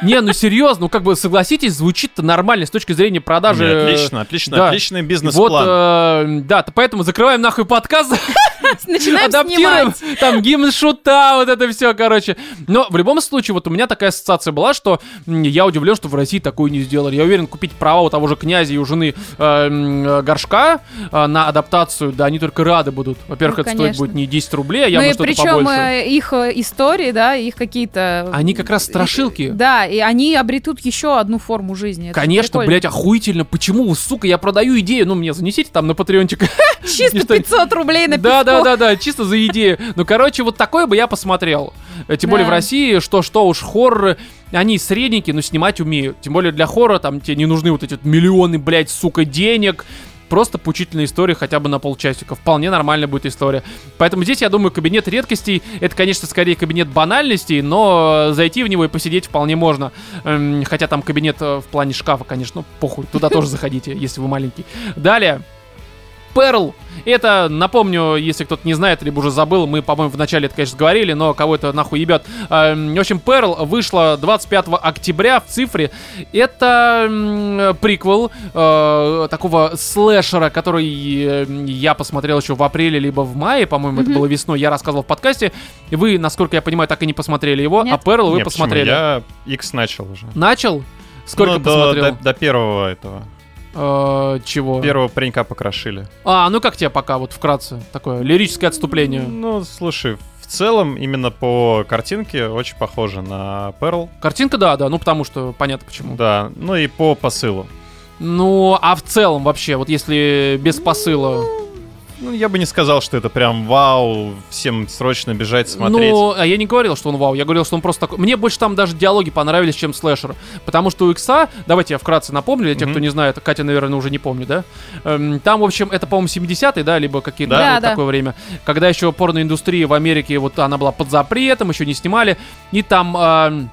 Не, ну серьезно, ну как бы согласитесь, звучит-то нормально с точки зрения продажи. Не, э, Отлично, отлично, да. отличный Вот, бизнес-план. э, да, то поэтому закрываем нахуй подкаст, Начинаем адаптируем снимать. там гимн шута, вот это все, короче. Но в любом случае, вот у меня такая ассоциация была, что я удивлен, что в России такое не сделали. Я уверен, купить права у того же князя и у жены э, э, Горшка э, на адаптацию, да, они только рады будут. Во-первых, Ну, это стоит конечно. будет не 10 рублей, а Ну явно и что-то причем побольше. э, их э, истории, да, их какие-то... Они как раз страшилки. Да, и они обретут еще одну форму жизни. Это Конечно, прикольно. блядь, охуительно. Почему, сука, я продаю идею? Ну, мне занесите там на патреончик. Чисто Ничто- 500 рублей на Да, да, да, да, чисто за идею. Ну, короче, вот такое бы я посмотрел. Э, Тем более в России, что что уж хорроры, они средненькие, но снимать умеют. Тем более для хоррора там тебе не нужны вот эти вот миллионы, блядь, сука, денег. Просто поучительная история хотя бы на полчасика. Вполне нормальная будет история. Поэтому здесь, я думаю, кабинет редкостей, это, конечно, скорее кабинет банальностей, но зайти в него и посидеть вполне можно. Эм, Хотя там кабинет э, в плане шкафа, конечно, ну, похуй. Туда тоже заходите, если вы маленький. Далее. Перл. Это, напомню, если кто-то не знает, либо уже забыл, мы, по-моему, в начале это, конечно, говорили, но кого это нахуй ебет. Эм, В общем, Перл вышла 25 октября в цифре. Это приквел э, такого слэшера, который э, я посмотрел еще в апреле, либо в мае, по-моему, это Мгм. было весной, я рассказывал в подкасте. Вы, насколько я понимаю, так и не посмотрели его, Нет. а Перл вы Не, почему? посмотрели. Я X начал уже. Начал? Сколько Ну, до, посмотрел? до- до первого этого. Э, чего? Первого паренька покрошили. А, ну как тебе пока, вот вкратце, такое лирическое отступление. Ну, слушай, в целом, именно по картинке очень похоже на Перл. Картинка, да, да, ну потому что понятно почему. Да, ну и по посылу. Ну, а в целом вообще, вот если без посыла. Ну, я бы не сказал, что это прям вау, всем срочно бежать смотреть. Ну, а я не говорил, что он вау, я говорил, что он просто такой. Мне больше там даже диалоги понравились, чем слэшер. Потому что у Икса, давайте я вкратце напомню, для тех, Мгм. кто не знает, Катя, наверное, уже не помнит, да? Эм, Там, в общем, это, по-моему, 70-е, да, либо какие-то Да. вот Да, да. такое время, когда еще порноиндустрия в Америке, вот она была под запретом, еще не снимали, и там эм,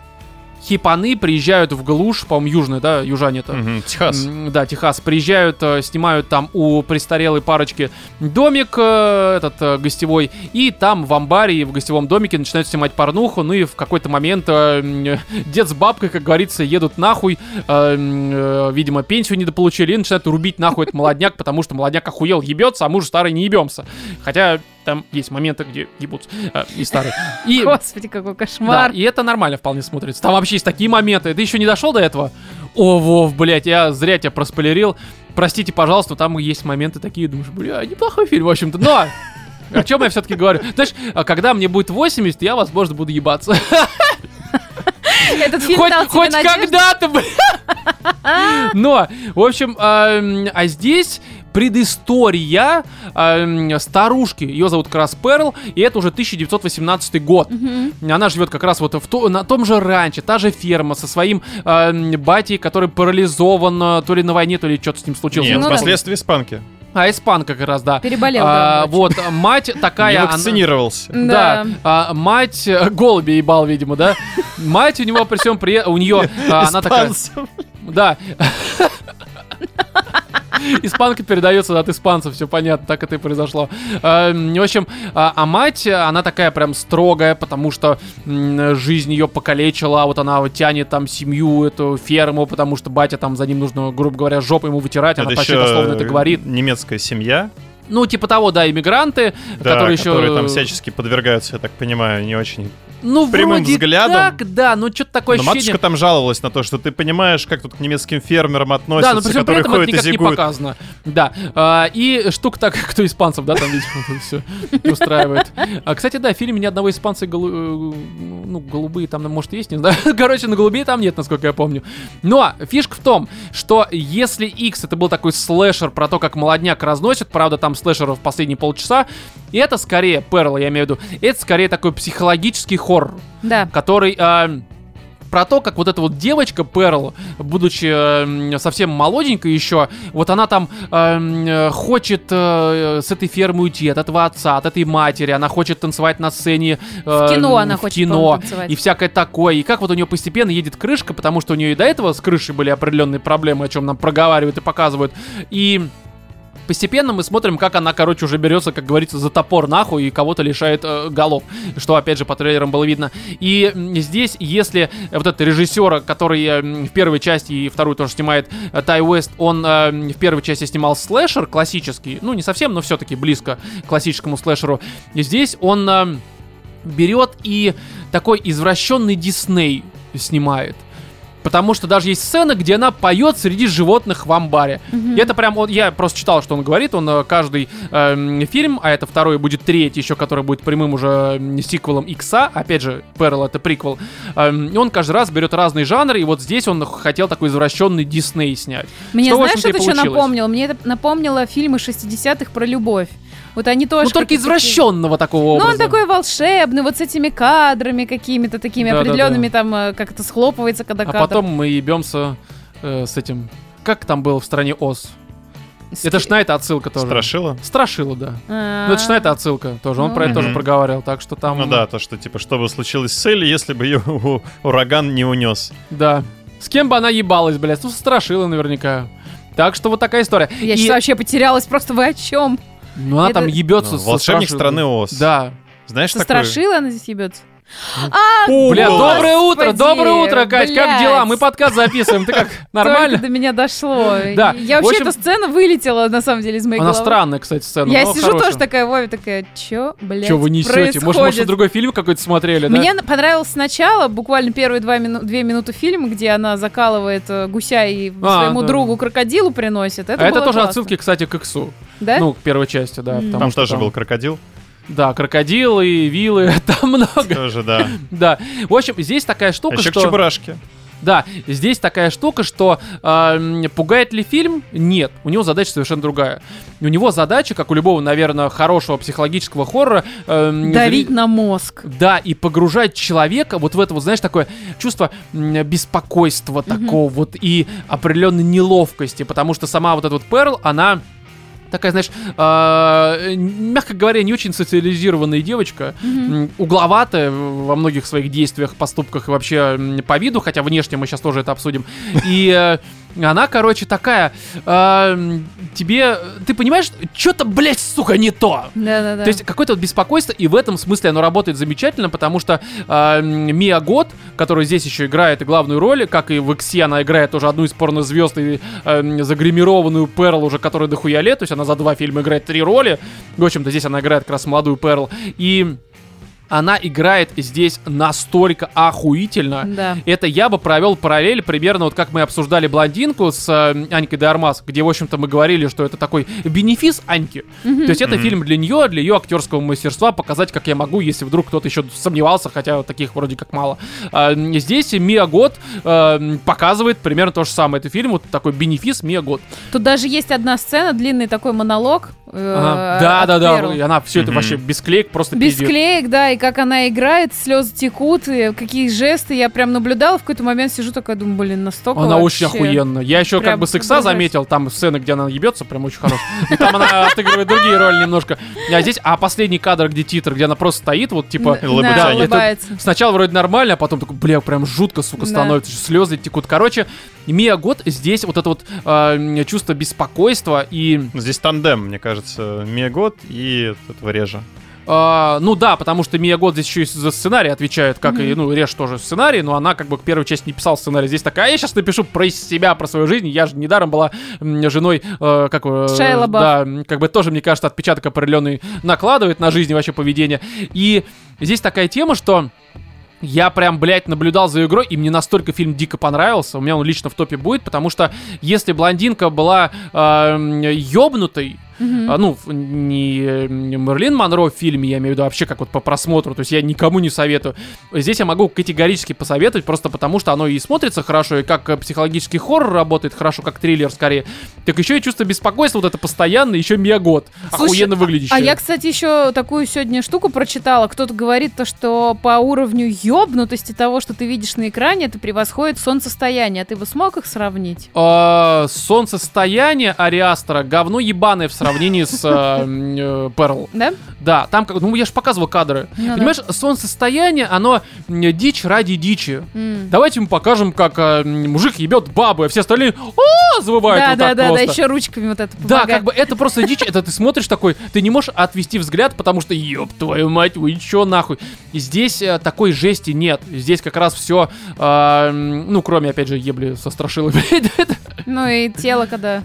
хипаны приезжают в глушь, по-моему, южная, да, южане это. Мгм, Техас. Да, Техас. Приезжают, э, снимают там у престарелой парочки домик э, этот э, гостевой, и там в амбаре и в гостевом домике начинают снимать порнуху, ну и в какой-то момент э, дед с бабкой, как говорится, едут нахуй, э, э, видимо, пенсию недополучили, и начинают рубить нахуй этот молодняк, потому что молодняк охуел, ебется, а мы уже старый не ебемся. Хотя там есть моменты, где ебутся э, и старые. И Господи, какой да, кошмар. и это нормально вполне смотрится. Там вообще есть такие моменты. Ты еще не дошел до этого? О, Вов, блядь, я зря тебя проспойлерил. Простите, пожалуйста, там есть моменты такие, думаешь, бля, неплохой фильм, в общем-то. Но о чем я все-таки говорю? Знаешь, а когда мне будет 80, я, возможно, буду ебаться. Этот фильм Хоть, дал хоть когда-то, бля. Но, в общем, ам, а здесь предыстория ам, старушки. Ее зовут как раз Перл, и это уже 1918 год. Мгм. Она живет как раз вот в то- на том же ранче, та же ферма со своим ам, батей, который парализован э, то ли на войне, то ли что-то с ним случилось. Нет, Ну да. последствия испанки. А, испанка как раз, да. Переболел, А, да, вот, мать такая... Не она- вакцинировался. Да, а, мать э, голуби ебал, видимо, да. Мать у него при всем при у нее она такая, да. Испанка передается от испанцев, все понятно, так это и произошло. А, В общем, а а мать, она такая прям строгая, потому что жизнь ее покалечила, а вот она вот тянет там семью, эту ферму, потому что батя там за ним нужно, грубо говоря, жопу ему вытирать, она почти еще дословно это говорит. немецкая семья, Ну, типа того, да, иммигранты, да, которые еще... которые там всячески подвергаются, я так понимаю, не очень Ну, прямым вроде взглядом. как, да, но что-то такое Но ощущение. матушка там жаловалась на то, что ты понимаешь, как тут к немецким фермерам Да, относятся, но при всем при которые этом это ходят и никак не зигуют. показано. Да. А, и штука так, кто испанцев, да, там, видимо, все устраивает. А, кстати, да, в фильме ни одного испанца голу- э, ну, голубые там, может, есть, не знаю. Короче, на голубей там нет, насколько я помню. Но фишка в том, что если X это был такой слэшер про то, как молодняк разносит, правда, там слэшеров в последние полчаса, и это скорее, Перл, я имею в виду, это скорее такой психологический хоррор Да. который э, про то, как вот эта вот девочка Перл, будучи э, совсем молоденькой еще, вот она там э, э, хочет э, с этой фермы уйти, от этого отца, от этой матери, она хочет танцевать на сцене. э, В кино она в хочет, кино, танцевать. и всякое такое. И как вот у нее постепенно едет крышка, потому что у нее и до этого с крышей были определенные проблемы, о чем нам проговаривают и показывают. И Постепенно мы смотрим, как она, короче, уже берется, как говорится, за топор нахуй и кого-то лишает э, голов, что, опять же, по трейлерам было видно. И здесь, если вот этот режиссер, который э, в первой части и вторую тоже снимает, э, Тай Уэст, он э, в первой части снимал слэшер классический, ну, не совсем, но все-таки близко к классическому слэшеру. И здесь он э, берет и такой извращенный Дисней снимает. Потому что даже есть сцена, где она поет среди животных в амбаре. Мгм. И это прям, вот я просто читал, что он говорит, он э, каждый эм, фильм, а это второй будет третий еще, который будет прямым уже сиквелом Икса, опять же, Перл это приквел, и он каждый раз берет разные жанры, и вот здесь он хотел такой извращенный Дисней снять. Мне Что, знаешь, что это еще напомнило? Мне это напомнило фильмы 60-х про любовь. Вот они тоже... ну, только извращенного такого такие- Ну, образа. он такой волшебный, вот с этими кадрами какими-то такими Да-да-да. определенными, там, э, как это схлопывается, когда А кадр. потом мы ебемся э, с этим... Как там было в стране Оз? Это ж на это отсылка тоже. Страшила? Страшила, да. А, Ну, это ж на это отсылка тоже. Он Ну. про это тоже проговаривал, так что там... Ну да, то, что типа, что бы случилось с Элли, если бы ее у- ураган не унес. Да. С кем бы она ебалась, блядь? Ну, страшила наверняка. Так что вот такая история. Я И- сейчас вообще потерялась, просто вы о чем? Ну, она это- там ебется Ну, со волшебник Страшилой. страны Оз. Да. Знаешь, Со такое? Страшила она здесь ебется? О, Бля, Господи, доброе утро, доброе утро, Кать, как блядь. дела? Мы подкаст записываем, ты как, Только нормально? до меня дошло. Да, Я вообще, общем- эта сцена вылетела, на самом деле, из моей Она головы. странная, кстати, сцена. Я сижу хорошая. тоже такая, Вове, такая, чё, блядь, Чё вы несете? Может, может, происходит?» другой фильм какой-то смотрели, да? Мне понравилось сначала, буквально первые два мину- две минуты фильма, где она закалывает э, гуся и А, своему да. другу крокодилу приносит. Это а это тоже классно. отсылки, кстати, к Иксу. Да? Ну, к первой части, да. Потому Там что тоже был крокодил. Да, крокодилы, вилы, там много. Тоже, да. Да. В общем, здесь такая А штука, еще к что... Чебурашке. Да, здесь такая штука, что э, пугает ли фильм? Нет, у него задача совершенно другая. У него задача, как у любого, наверное, хорошего психологического хоррора, э, Давить зри- на мозг. Да, и погружать человека вот в это вот, знаешь, такое чувство беспокойства такого вот и определенной неловкости, потому что сама вот эта вот Перл, она такая, знаешь, э, мягко говоря, не очень социализированная девочка, м, угловатая во многих своих действиях, поступках и вообще по виду, хотя внешне мы сейчас тоже это обсудим. И э, она, короче, такая, э, тебе, ты понимаешь, что-то, блядь, сука, не то. Да-да-да. То есть какое-то вот беспокойство, и в этом смысле оно работает замечательно, потому что э, Мия Гот, которая здесь еще играет главную роль, как и в Иксе, она играет тоже одну из порнозвезд и э, загримированную Перл уже, которой дохуя лет, то есть она за два фильма играет три роли. В общем-то, здесь она играет как раз молодую Перл. И она играет здесь настолько охуительно. Да. Это я бы провел параллель примерно вот как мы обсуждали блондинку с э, Анькой де Армас, где, в общем-то, мы говорили, что это такой бенефис Аньки. То есть это Мгм. фильм для нее, для ее актерского мастерства, показать, как я могу, если вдруг кто-то еще сомневался, хотя таких вроде как мало. А, здесь Мия Год э, показывает примерно то же самое. Это фильм вот такой бенефис Мия Год. Тут даже есть одна сцена, длинный такой монолог. э, Ага. Да, да, да. Перл. И она все это Мгм. вообще без клеек, просто Без пиздец. клеек, да, и как она играет, слезы текут, и какие жесты. Я прям наблюдала, в какой-то момент сижу такая, думаю, блин, настолько Она вообще. очень охуенная. Я еще как Прям бы с икса обожаю. заметил, там сцены, где она ебется, прям очень хорошая. И там она отыгрывает другие роли немножко. А здесь, а последний кадр, где титр, где она просто стоит, вот типа... Улыбается. Да, Это- улыбается. Сначала вроде нормально, а потом такой, бля, прям жутко, сука, становится, слезы текут. Короче, Мия Год здесь вот это вот э, чувство беспокойства и... Здесь тандем, мне кажется, Мегот и этого режа. Э, ну да, потому что Мия Год здесь еще и за сценарий отвечает, как и, ну, Реш тоже сценарий, но она как бы к первой части не писал сценарий. Здесь такая, а я сейчас напишу про себя, про свою жизнь. Я же недаром была женой, э, как э, Шайа Лабаф. Да, как бы тоже, мне кажется, отпечаток определенный накладывает на жизнь и вообще поведение. И здесь такая тема, что Я прям, блядь, наблюдал за игрой, и мне настолько фильм дико понравился. У меня он лично в топе будет, потому что если блондинка была э, ёбнутой, Мгм. а, ну, не Мерлин Монро в фильме, я имею в виду вообще как вот по просмотру, то есть я никому не советую. Здесь я могу категорически посоветовать, просто потому что оно и смотрится хорошо, и как э, психологический хоррор работает хорошо, как триллер скорее, так еще и чувство беспокойства вот это постоянное, еще Слушай, охуенно выглядящий. А я, кстати, еще такую сегодня штуку прочитала. Кто-то говорит то, что по уровню ёбнутости того, что ты видишь на экране, это превосходит солнцестояние. А ты бы смог их сравнить? А, солнцестояние Ариастера говно ебаное в сравнении с э, э, Перл. Да? Да, там, как- ну я же показывал кадры. Ну. Понимаешь, солнцестояние, оно дичь ради дичи. Давайте мы покажем, как э, мужик ебет бабу, а все остальные «О!» завывают Да, вот да, так да, да, еще ручками вот это Да, как бы это просто дичь, это ты смотришь такой, ты не можешь отвести взгляд, потому что, ёб твою мать, вы чё нахуй. Здесь такой жести нет. Здесь как раз все, ну, кроме, опять же, ебли со страшилами. Ну и тело, когда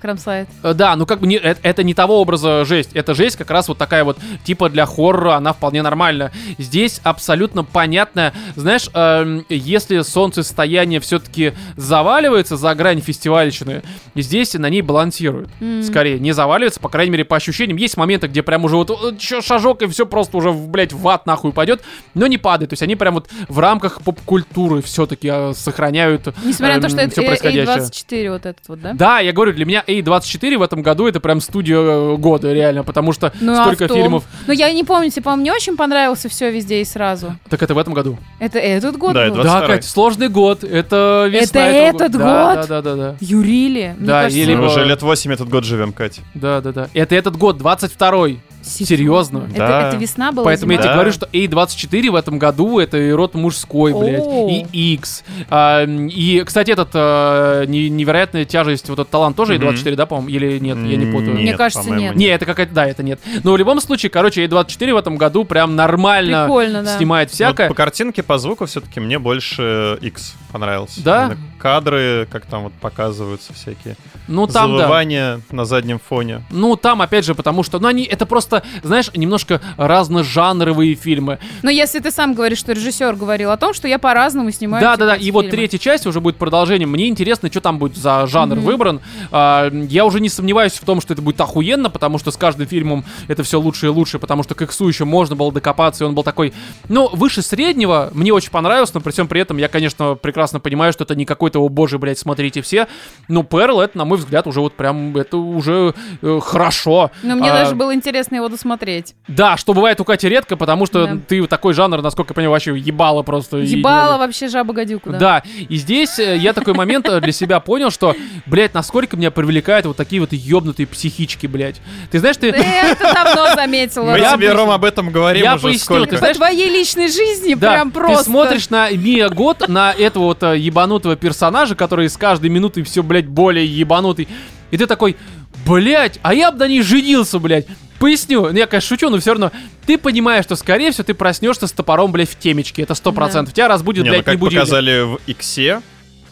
кромсает. Э, Да, ну как бы не, это, это не того образа жесть. Это жесть как раз вот такая вот, типа для хоррора, она вполне нормальна. Здесь абсолютно понятно, знаешь, эм, если солнцестояние все-таки заваливается за грань фестивальщины, здесь на ней балансирует. М. Скорее, не заваливается, по крайней мере, по ощущениям. Есть моменты, где прям уже вот э, чё, шажок, и все просто уже, блядь, в ад нахуй пойдет, но не падает. То есть они прям вот в рамках поп-культуры все-таки сохраняют Несмотря на то, что эм, это всё A- происходящее. A24 вот этот вот, да? Да, я говорю, для меня A24 в этом году это прям студия э, года, реально, потому что Ну, а столько том- фильмов. Ну, я не помню, тебе, по-моему, не очень понравился все везде и сразу. Так это в этом году. Это этот год Да, был? это Да, 22-й. Кать, сложный год. Это весна Это этот год? Да, да, да, да. Юрили. Мне Да, кажется, или- Мы уже лет 8 этот год живем, Кать. Да, да, да. Это этот год, 22-й. Серьезно? Это, Да. это весна была? Поэтому я зима? тебе Да. говорю, что A24 в этом году это и род мужской, блядь, О. и X. А, и, кстати, этот а, не- невероятная тяжесть, вот этот талант тоже Мгм. A24, да, по-моему? Или нет, я не путаю. Мне кажется, по-моему, нет. Не, это какая-то, да, это нет. Но в любом случае, короче, A24 в этом году прям нормально Прикольно, да. снимает всякое. Вот по картинке, по звуку все-таки мне больше X понравился. Да? Кадры, как там вот показываются всякие. Ну, там, да. Завывания на заднем фоне. Ну, там, опять же, потому что, ну, они, это просто, знаешь, немножко разножанровые фильмы. Но если ты сам говоришь, что режиссер говорил о том, что я по-разному снимаю Да, да, да. И вот третья часть уже будет продолжением. Мне интересно, что там будет за жанр Мгм. выбран. А, я уже не сомневаюсь в том, что это будет охуенно, потому что с каждым фильмом это все лучше и лучше, потому что к Иксу еще можно было докопаться, и он был такой, ну, выше среднего. Мне очень понравилось, но при всем при этом я, конечно, прекрасно понимаю, что это не какой-то, о боже, блядь, смотрите все. Но Перл, это, на мой взгляд, уже вот прям, это уже э, хорошо. Но мне А, даже было интересно его досмотреть. Да, что бывает у Кати редко, потому что Да. ты такой жанр, насколько я понимаю, вообще ебало просто. и- Ебала вообще жаба-гадюку, да. да, и здесь э, я такой момент э, для себя понял, что, блядь, насколько меня привлекают вот такие вот ёбнутые психички, блядь. Ты знаешь, ты... Ты это давно заметила. Мы Я тебе. Ром, об этом говорим Я уже поясню, сколько. ты По знаешь- твоей личной жизни Да, прям просто. ты смотришь на Мия Год, на этого вот э, ебанутого персонажа, который с каждой минутой все, блядь, более ебанутый. И ты такой, блядь, а я бы на ней женился, блядь. Поясню, ну, я, конечно, шучу, но все равно ты понимаешь, что, скорее всего, ты проснешься с топором, блядь, в темечке. Это сто процентов. Тебя разбудит, Не, ну блядь, не как будильник. показали в Иксе,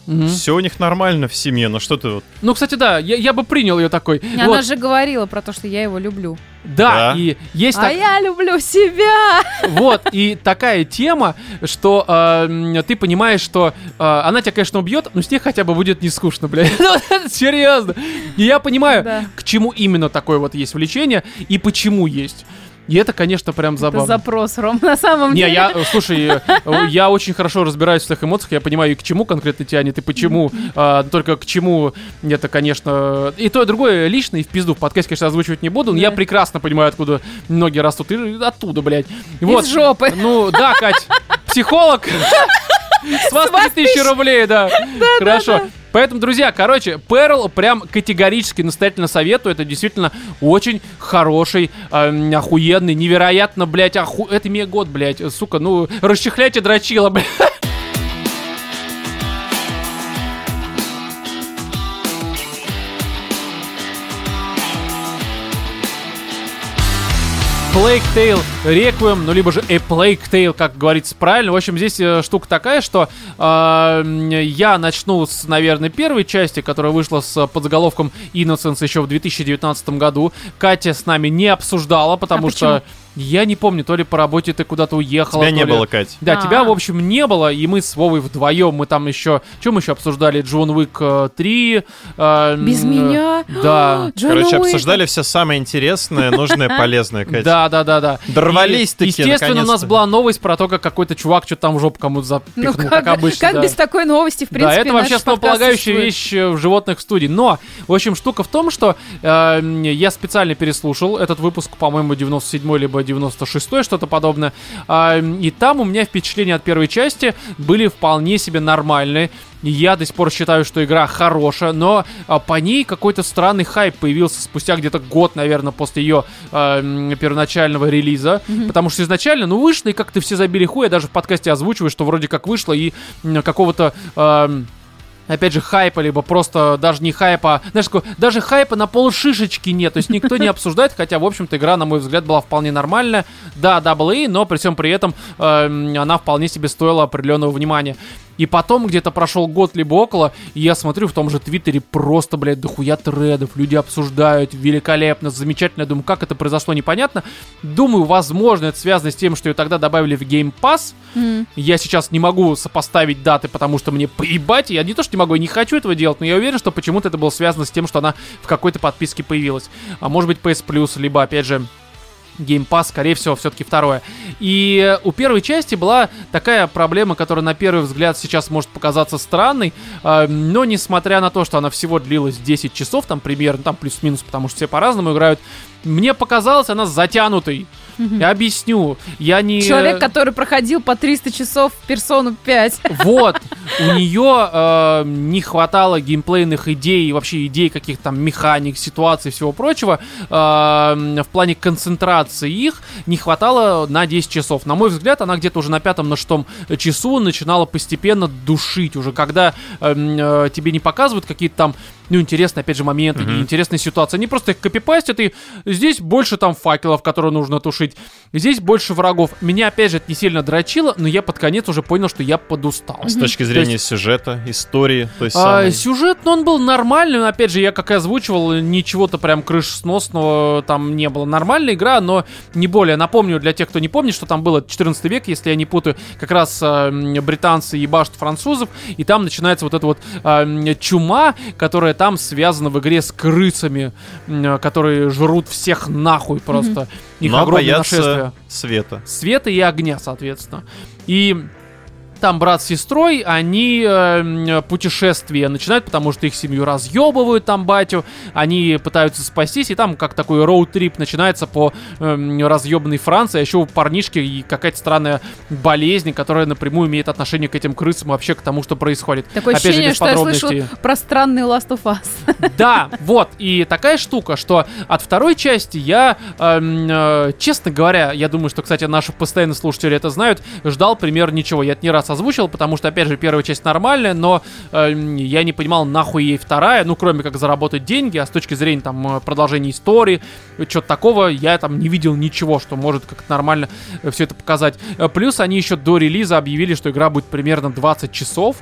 Мгм. все у них нормально в семье, но что ты вот... Ну, кстати, да, я, я бы принял ее такой. Не, Она Вот, же говорила про то, что я его люблю. да, Да. и есть А так- я люблю себя. Вот, и такая тема, что э, ты понимаешь, что э, она тебя, конечно, убьет, но с ней хотя бы будет не скучно, блядь. Ну, Серьезно. И я понимаю, Да. к чему именно такое вот есть влечение и почему есть. И это, конечно, прям Это забавно. запрос, Ром, на самом Не, деле. я, э, слушай, э, я очень хорошо разбираюсь в своих эмоциях, я понимаю, и к чему конкретно тянет, и почему, а, только к чему это, конечно, и то, и другое лично, и в пизду в подкасте, конечно, озвучивать не буду, но Да. я прекрасно понимаю, откуда ноги растут, и оттуда, блядь. И Из жопы. Ну, да, Кать, психолог, с вас 3000 рублей, да. Хорошо. Поэтому, друзья, короче, Перл прям категорически настоятельно советую. Это действительно очень хороший, эм, охуенный, невероятно, блядь, оху... Это мегод, блядь, сука, ну, расчехляйте дрочила, блядь. Plague Tale Реквием, ну либо же A Plague Tale, как говорится правильно. В общем, здесь э, штука такая, что э, я начну с, наверное, первой части, которая вышла с подзаголовком Innocence еще в 2019 году. Катя с нами не обсуждала, потому А что я не помню, то ли по работе ты куда-то уехала. Тебя не ли- было, Кать. Да, А. тебя, в общем, не было, и мы с Вовой вдвоем, мы там еще... Что мы еще обсуждали? Джон Уик э, 3. э, Без м, меня? Да. Короче, обсуждали все самое интересное, нужное, полезное, Кать. Да, да, да, да. Дорвались-таки, И, Естественно, у нас была новость про то, как какой-то чувак что-то там в жопу кому-то Ну запихнул, как, как обычно. как да. без такой новости, в принципе, да, это вообще основополагающая вещь э, в животных студии. Но, в общем, штука в том, что э, я специально переслушал этот выпуск, по-моему, 97 либо 96 что-то подобное. А, и там у меня впечатления от первой части были вполне себе нормальные. Я до сих пор считаю, что игра хорошая, но а, по ней какой-то странный хайп появился спустя где-то год, наверное, после ее а, м, первоначального релиза. Потому что изначально, ну, вышло, и как-то все забили хуй. Я даже в подкасте озвучиваю, что вроде как вышло, и какого-то... ам, опять же, хайпа, либо просто даже не хайпа, а, знаешь, такой, даже хайпа на полшишечки нет, то есть никто не обсуждает, хотя, в общем-то, игра, на мой взгляд, была вполне нормальная, да, AA, но при всем при этом эм, она вполне себе стоила определенного внимания. И потом где-то прошел год либо около, и я смотрю в том же Твиттере просто, блядь, дохуя тредов, люди обсуждают, великолепно, замечательно. Я думаю, как это произошло, непонятно. Думаю, возможно, это связано с тем, что ее тогда добавили в Game Pass. М. Я сейчас не могу сопоставить даты, потому что мне поебать. Я не то, что не могу, я не хочу этого делать, но я уверен, что почему-то это было связано с тем, что она в какой-то подписке появилась. А может быть PS Plus, либо, опять же, Game Pass, скорее всего, все-таки второе. И у первой части была такая проблема, которая на первый взгляд сейчас может показаться странной, э, но несмотря на то, что она всего длилась 10 часов, там примерно, там плюс-минус, потому что все по-разному играют, мне показалось она затянутой. Я объясню. Я не... Человек, который проходил по 300 часов в персону 5. Вот, у нее э, не хватало геймплейных идей, вообще идей каких-то там механик, ситуаций, всего прочего. э, в плане концентрации их не хватало на 10 часов. На мой взгляд, она где-то уже на пятом, на шестом часу начинала постепенно душить. Уже когда э, э, тебе не показывают какие-то там, ну, интересные, опять же, моменты, Мгм. интересные ситуации. Они просто их копипастят, и здесь больше там факелов, которые нужно тушить. Здесь больше врагов. Меня, опять же, это не сильно дрочило, но я под конец уже понял, что я подустал. С точки зрения сюжета, истории, то есть А, самой. сюжет, ну, он был нормальный, но, опять же, я как и озвучивал, ничего-то прям крышесносного там не было. Нормальная игра, но не более. Напомню, для тех, кто не помнит, что там было 14 век, если я не путаю, как раз м, британцы ебашут французов, и там начинается вот эта вот м, чума, которая там связана в игре с крысами, м, которые жрут всех нахуй просто. Их Но огромное нашествие света. света и огня, соответственно. И там брат с сестрой, они э, путешествие начинают, потому что их семью разъебывают там батю, они пытаются спастись, и там как такой роуд-трип начинается по э, разъебанной Франции, а еще у парнишки и какая-то странная болезнь, которая напрямую имеет отношение к этим крысам и вообще к тому, что происходит. Такое Опять же, ощущение, без что я подробностей. про странный Last of Us. Да, вот, и такая штука, что от второй части я, эм, э, честно говоря, я думаю, что, кстати, наши постоянные слушатели это знают, ждал примерно ничего. Я это не раз озвучил, потому что, опять же, первая часть нормальная, но эм, я не понимал, нахуй ей вторая, ну, кроме как заработать деньги, а с точки зрения, там, э, продолжения истории, что-то такого, я там не видел ничего, что может как-то нормально все это показать. Э, Плюс они еще до релиза объявили, что игра будет примерно 20 часов,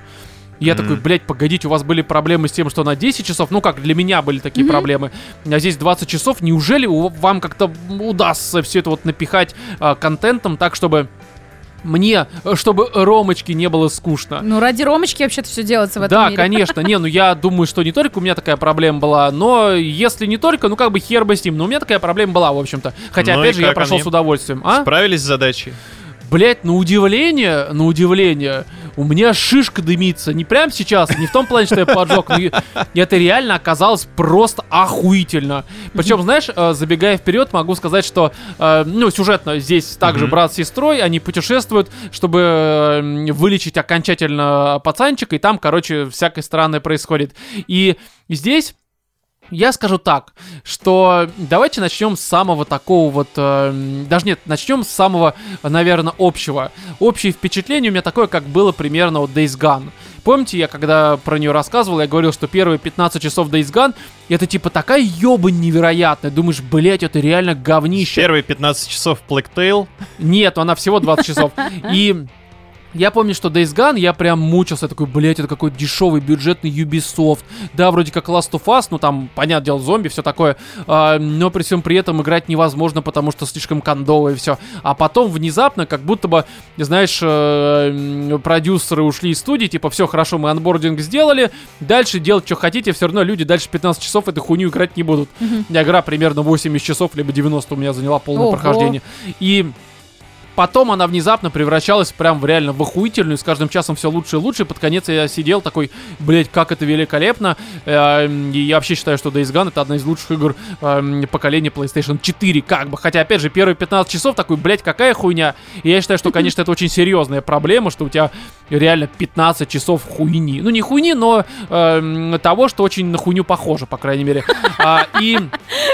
Я Мгм. такой, блядь, погодите, у вас были проблемы с тем, что на 10 часов, ну как, для меня были такие Мгм. проблемы, а здесь 20 часов, неужели у- вам как-то удастся все это вот напихать а, контентом так, чтобы мне, э, чтобы Ромочке не было скучно? Ну, ради Ромочки вообще-то все делается в этом да, мире. конечно. Не, ну я думаю, что не только у меня такая проблема была, но если не только, ну как бы хер бы с ним, но у меня такая проблема была, в общем-то. Хотя, Ну опять же, я прошел с удовольствием. А? Справились с задачей? Блять, на удивление, на удивление, у меня шишка дымится. Не прямо сейчас, не в том плане, что я поджег, но это реально оказалось просто охуительно. Причем, знаешь, э, забегая вперед, могу сказать, что, э, ну, сюжетно здесь также брат с сестрой, они путешествуют, чтобы вылечить окончательно пацанчика, и там, короче, всякое странное происходит. И здесь Я скажу так, что давайте начнем с самого такого вот, э, даже нет, начнем с самого, наверное, общего. Общее впечатление у меня такое, как было примерно вот Days Gone. Помните, я когда про нее рассказывал, я говорил, что первые 15 часов Days Gone это типа такая ёбань невероятная. Думаешь, блять, это реально говнище. Первые 15 часов Plague Tale. Нет, она всего 20 часов. И я помню, что Days Gone, я прям мучился, такой, блять, это какой дешевый бюджетный Ubisoft. Да, вроде как Last of Us, ну там, понятное дело, зомби, все такое. А, но при всем при этом играть невозможно, потому что слишком кондово и все. А потом внезапно, как будто бы, знаешь, э, продюсеры ушли из студии, типа, все хорошо, мы анбординг сделали, дальше делать, что хотите, все равно люди дальше 15 часов эту хуйню играть не будут. Mm-hmm. Игра примерно 80 часов, либо 90 у меня заняла полное Ого. прохождение. И Потом она внезапно превращалась прям в реально в охуительную, с каждым часом все лучше и лучше. Под конец я сидел такой, блять, как это великолепно. Эм, и я вообще считаю, что Days Gone это одна из лучших игр эм, поколения PlayStation 4, как бы. Хотя, опять же, первые 15 часов такой, блять, какая хуйня. И я считаю, что, конечно, это очень серьезная проблема, что у тебя реально 15 часов хуйни. Ну, не хуйни, но э, того, что очень на хуйню похоже, по крайней мере. А, и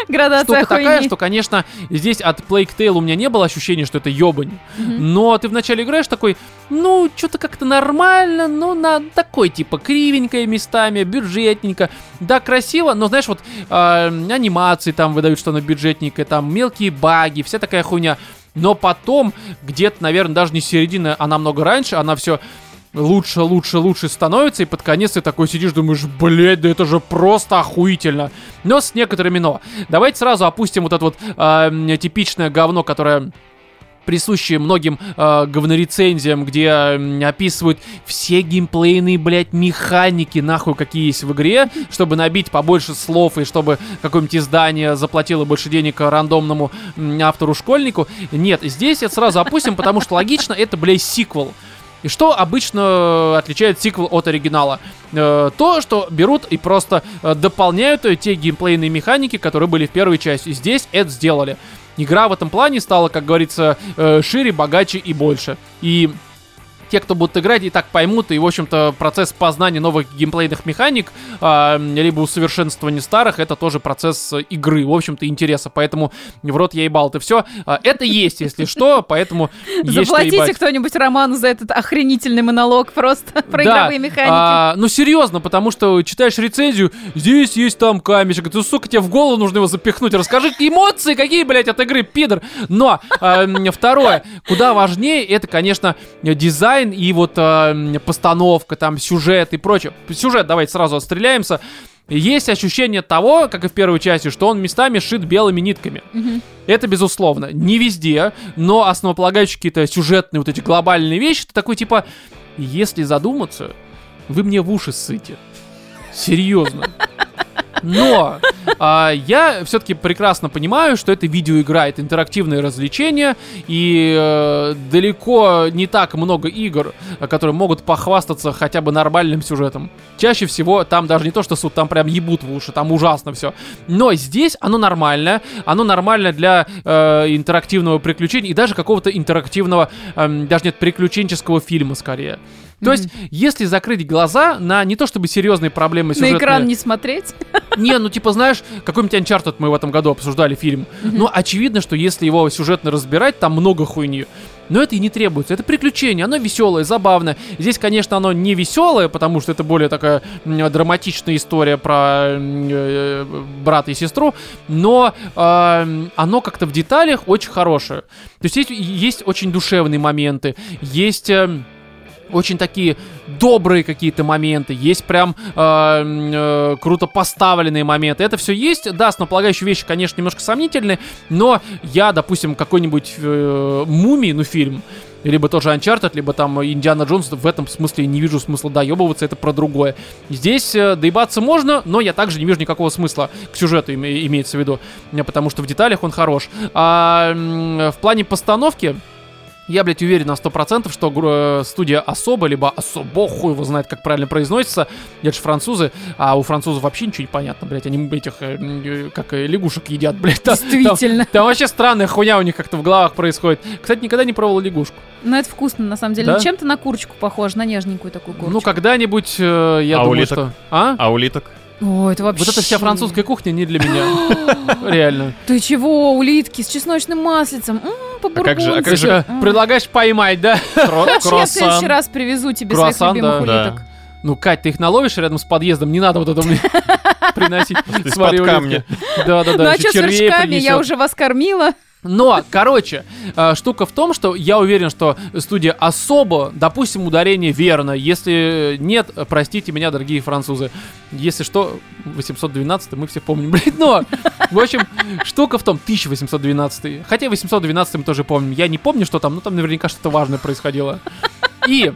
Градация штука хуйни. такая, что, конечно, здесь от Plague Tale у меня не было ощущения, что это ёбань. Mm-hmm. Но ты вначале играешь такой, ну, что-то как-то нормально, ну, на такой, типа, кривенькое местами, бюджетненько. Да, красиво, но, знаешь, вот э, анимации там выдают, что она бюджетненькая, там мелкие баги, вся такая хуйня. Но потом, где-то, наверное, даже не середина, а намного раньше, она все лучше, лучше, лучше становится, и под конец ты такой сидишь, думаешь, блядь, да это же просто охуительно. Но с некоторыми но. Давайте сразу опустим вот это вот э, типичное говно, которое присущие многим э, говнорецензиям, где э, описывают все геймплейные, блядь, механики, нахуй, какие есть в игре, чтобы набить побольше слов и чтобы какое-нибудь издание заплатило больше денег рандомному автору-школьнику. Нет, здесь это сразу опустим, потому что логично, это, блядь, сиквел. И что обычно отличает сиквел от оригинала? Э, то, что берут и просто э, дополняют те геймплейные механики, которые были в первой части. Здесь это сделали игра в этом плане стала, как говорится, э, шире, богаче и больше. И те, кто будут играть, и так поймут, и, в общем-то, процесс познания новых геймплейных механик, э, либо усовершенствования старых, это тоже процесс игры, в общем-то, интереса, поэтому в рот я ебал, это все. А, это есть, если что, поэтому Заплатите кто-нибудь Роману за этот охренительный монолог просто про игровые механики. А, ну, серьезно, потому что читаешь рецензию, здесь есть там камешек, ты, сука, тебе в голову нужно его запихнуть, расскажи эмоции какие, блядь, от игры, пидор. Но, второе, куда важнее, это, конечно, дизайн дизайн и вот э, постановка, там, сюжет и прочее. Сюжет, давайте сразу отстреляемся. Есть ощущение того, как и в первой части, что он местами шит белыми нитками. Mm-hmm. Это безусловно. Не везде, но основополагающие какие-то сюжетные вот эти глобальные вещи, это такой типа, если задуматься, вы мне в уши ссыте. Серьезно. Но а, я все-таки прекрасно понимаю, что это видеоигра, это интерактивное развлечение, и э, далеко не так много игр, которые могут похвастаться хотя бы нормальным сюжетом. Чаще всего там даже не то, что суд, там прям ебут в уши, там ужасно все. Но здесь оно нормальное, оно нормально для э, интерактивного приключения и даже какого-то интерактивного, э, даже нет, приключенческого фильма скорее. То есть, если закрыть глаза на не то чтобы серьезные проблемы сюжетные... На экран не смотреть? Не, ну типа, знаешь, какой-нибудь Uncharted мы в этом году обсуждали фильм. Ну, очевидно, что если его сюжетно разбирать, там много хуйни. Но это и не требуется. Это приключение, оно веселое, забавное. Здесь, конечно, оно не веселое, потому что это более такая драматичная история про э, брата и сестру, но э, оно как-то в деталях очень хорошее. То есть есть, есть очень душевные моменты, есть... Э, очень такие добрые какие-то моменты, есть прям э, э, круто поставленные моменты. Это все есть, да, основополагающие вещи, конечно, немножко сомнительные, но я, допустим, какой-нибудь э, мумий, ну, фильм, либо тоже Uncharted, либо там Индиана Джонс, в этом смысле не вижу смысла доебываться, это про другое. Здесь э, доебаться можно, но я также не вижу никакого смысла к сюжету, им, имеется в виду, потому что в деталях он хорош. А в плане постановки я, блядь, уверен на 100%, что э, студия Особо, либо Особо, хуй его знает, как правильно произносится. Это же французы, а у французов вообще ничего не понятно, блядь. Они этих, э, э, как лягушек едят, блядь. Действительно. Там, там вообще странная хуйня у них как-то в головах происходит. Кстати, никогда не пробовал лягушку. Ну, это вкусно, на самом деле. Да? Ну, чем-то на курочку похоже, на нежненькую такую курочку. Ну, когда-нибудь, э, я а думаю, улиток? что... А? А улиток? О, это вообще... Вот эта вся французская кухня не для меня. Реально. Ты чего, улитки с чесночным маслицем? М, А как же- а по-бургундски. как же-. Предлагаешь поймать, да? Кро- Короче, я в следующий Круассан. раз привезу тебе Круассан, своих любимых да. улиток. Ну, Кать, ты их наловишь рядом с подъездом, не надо вот это мне приносить. Из-под камня. Да-да-да, Ну а еще что с червей рожками? Я уже вас кормила. Но, короче, э, штука в том, что я уверен, что студия особо, допустим, ударение верно. Если нет, простите меня, дорогие французы. Если что, 812 мы все помним, блин. Но, в общем, штука в том, 1812 Хотя 812 мы тоже помним. Я не помню, что там, но там наверняка что-то важное происходило. И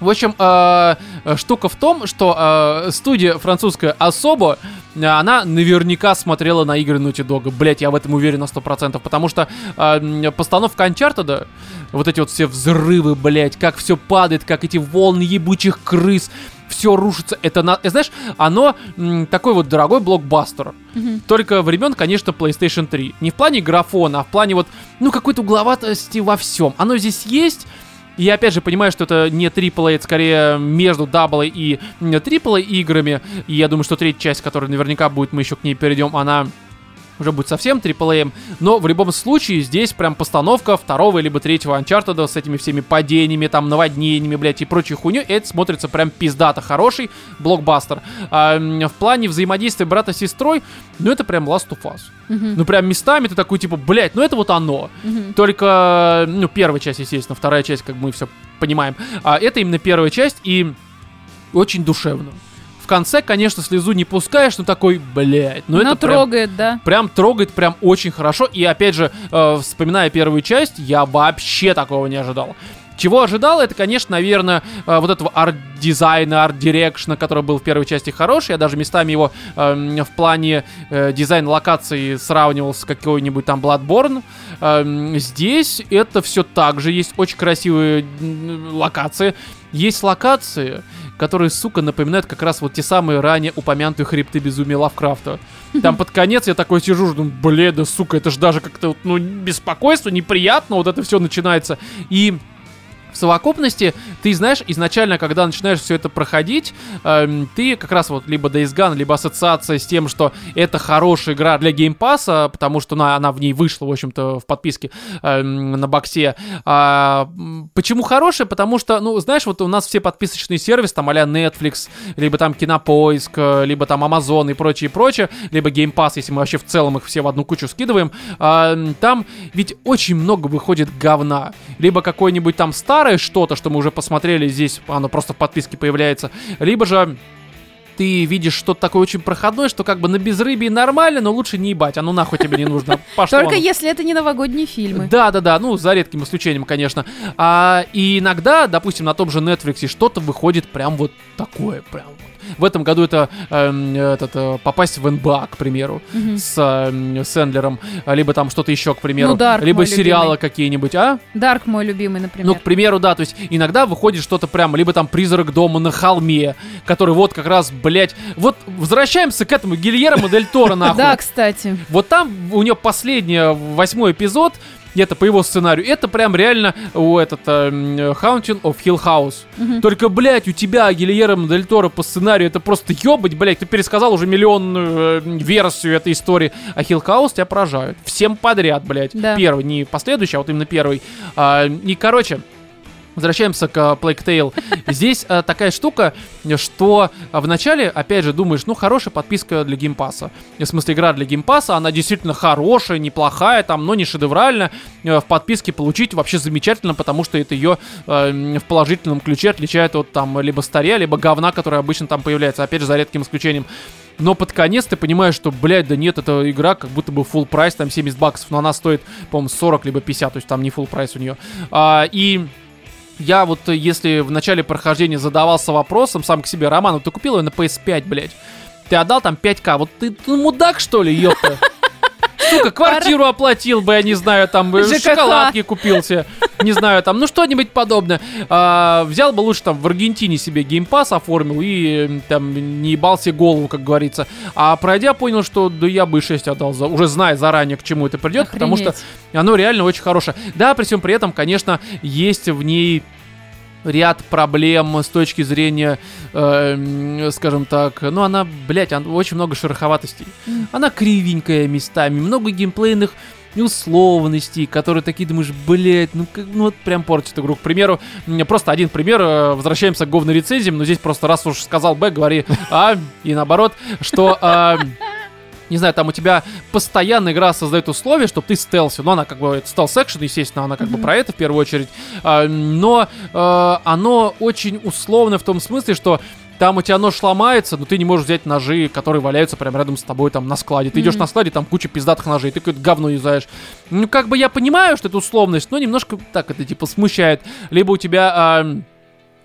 в общем, э, э, штука в том, что э, студия французская особо, э, она наверняка смотрела на игры Naughty Dog. Блять, я в этом уверен на 100%. Потому что э, постановка Uncharted, вот эти вот все взрывы, блять, как все падает, как эти волны ебучих крыс, все рушится. Это, на, э, знаешь, оно м, такой вот дорогой блокбастер. Только времен, конечно, PlayStation 3. Не в плане графона, а в плане вот, ну, какой-то угловатости во всем. Оно здесь есть, и я опять же понимаю, что это не AAA, это скорее между AA и AAA играми. И я думаю, что третья часть, которая наверняка будет, мы еще к ней перейдем, она уже будет совсем AAA. Но в любом случае здесь прям постановка второго либо третьего Uncharted с этими всеми падениями, там, наводнениями, блядь, и прочей хуйней. Это смотрится прям пиздато хороший блокбастер. А, в плане взаимодействия брата с сестрой, ну это прям Last of Us. Мгм. Ну прям местами ты такой, типа, блядь, ну это вот оно. Мгм. Только, ну, первая часть, естественно, вторая часть, как мы все понимаем. А это именно первая часть и очень душевно. В конце, конечно, слезу не пускаешь, но такой, блядь, ну Но это прям, трогает, да. прям трогает прям очень хорошо. И опять же, э, вспоминая первую часть, я вообще такого не ожидал. Чего ожидал, это, конечно, наверное, э, вот этого арт-дизайна, art direction а, который был в первой части хороший. Я даже местами его эм, в плане э, дизайна локации сравнивал с какой-нибудь там Bloodborne. Эм, здесь это все так же. Есть очень красивые локации. Есть локации, которые, сука, напоминают как раз вот те самые ранее упомянутые хребты безумия Лавкрафта. Там под конец я такой сижу, думаю, блин, да сука, это же даже как-то, ну, беспокойство, неприятно, вот это все начинается. И в совокупности, ты знаешь, изначально, когда начинаешь все это проходить, эм, ты как раз вот либо Days Gone, либо ассоциация с тем, что это хорошая игра для Game Pass а, потому что она, она в ней вышла, в общем-то, в подписке эм, на боксе. А, почему хорошая? Потому что, ну, знаешь, вот у нас все подписочные сервисы, там а Netflix, либо там Кинопоиск, э, либо там Amazon и прочее, прочее, либо Game Pass, если мы вообще в целом их все в одну кучу скидываем, м, там ведь очень много выходит говна. Либо какой-нибудь там старое что-то, что мы уже посмотрели здесь, оно просто в подписке появляется, либо же ты видишь что-то такое очень проходное, что как бы на безрыбье нормально, но лучше не ебать, оно нахуй тебе не нужно. Пошло Только оно. если это не новогодние фильмы. Да, да, да, ну, за редким исключением, конечно. А, и иногда, допустим, на том же Netflix что-то выходит прям вот такое, прям вот. В этом году это эм, этот, э, попасть в НБА, к примеру, Мгм. с эм, Сэндлером, либо там что-то еще, к примеру, Ну, Dark либо сериалы какие-нибудь, а? Дарк мой любимый, например. Ну, к примеру, да, то есть иногда выходит что-то прям, либо там «Призрак дома на холме», который вот как раз, блядь, вот возвращаемся к этому Гильермо Дель Торо, нахуй. Да, кстати. Вот там у нее последний, э, восьмой эпизод, это по его сценарию, это прям реально у этот э, м, Haunting of Hill House. Мгм. Только, блядь, у тебя Гильермо Дель Торо по сценарию, это просто ёбать, блядь, ты пересказал уже миллионную э, версию этой истории, а Hill House тебя поражают. Всем подряд, блядь. Да. Первый, не последующий, а вот именно первый. А, и, короче, Возвращаемся к э, Plague Tale. Здесь э, такая штука, что вначале, опять же, думаешь, ну, хорошая подписка для Game Pass а. В смысле, игра для Game Pass а, она действительно хорошая, неплохая, там, но не шедевральная. Э, в подписке получить вообще замечательно, потому что это ее э, в положительном ключе отличает от там либо старья, либо говна, которое обычно там появляется, опять же, за редким исключением. Но под конец ты понимаешь, что, блядь, да нет, эта игра как будто бы full price, там 70 баксов, но она стоит, по-моему, 40 либо 50, то есть там не full прайс у нее. А, и я вот, э, если в начале прохождения задавался вопросом сам к себе, Роман, вот ты купил ее на PS5, блядь, ты отдал там 5к, вот ты, ты мудак, что ли, ёпта? Сука, квартиру оплатил бы, я не знаю, там, шоколадки купил себе, не знаю, там, ну что-нибудь подобное. А, взял бы лучше там в Аргентине себе геймпас оформил и там не ебал себе голову, как говорится. А пройдя, понял, что да я бы и 6 отдал, за, уже зная заранее, к чему это придет, потому что оно реально очень хорошее. Да, при всем при этом, конечно, есть в ней ряд проблем с точки зрения, э, скажем так, ну она, блядь, она- очень много шероховатостей. Она кривенькая местами, много геймплейных условностей, которые такие думаешь, блядь, ну, как- ну вот прям портит игру. К примеру, просто один пример, э, возвращаемся к говной рецензиям, но здесь просто раз уж сказал Б, говори А, и наоборот, что... а, не знаю, там у тебя постоянно игра создает условия, чтобы ты стелсил. Ну, она как бы это стелс-экшен, естественно, она как бы про это в первую очередь. А, но э, оно очень условно в том смысле, что там у тебя нож ломается, но ты не можешь взять ножи, которые валяются прямо рядом с тобой там на складе. Ты идешь на складе, там куча пиздатых ножей, ты какое-то говно юзаешь. Ну, как бы я понимаю, что это условность, но немножко так это типа смущает. Либо у тебя...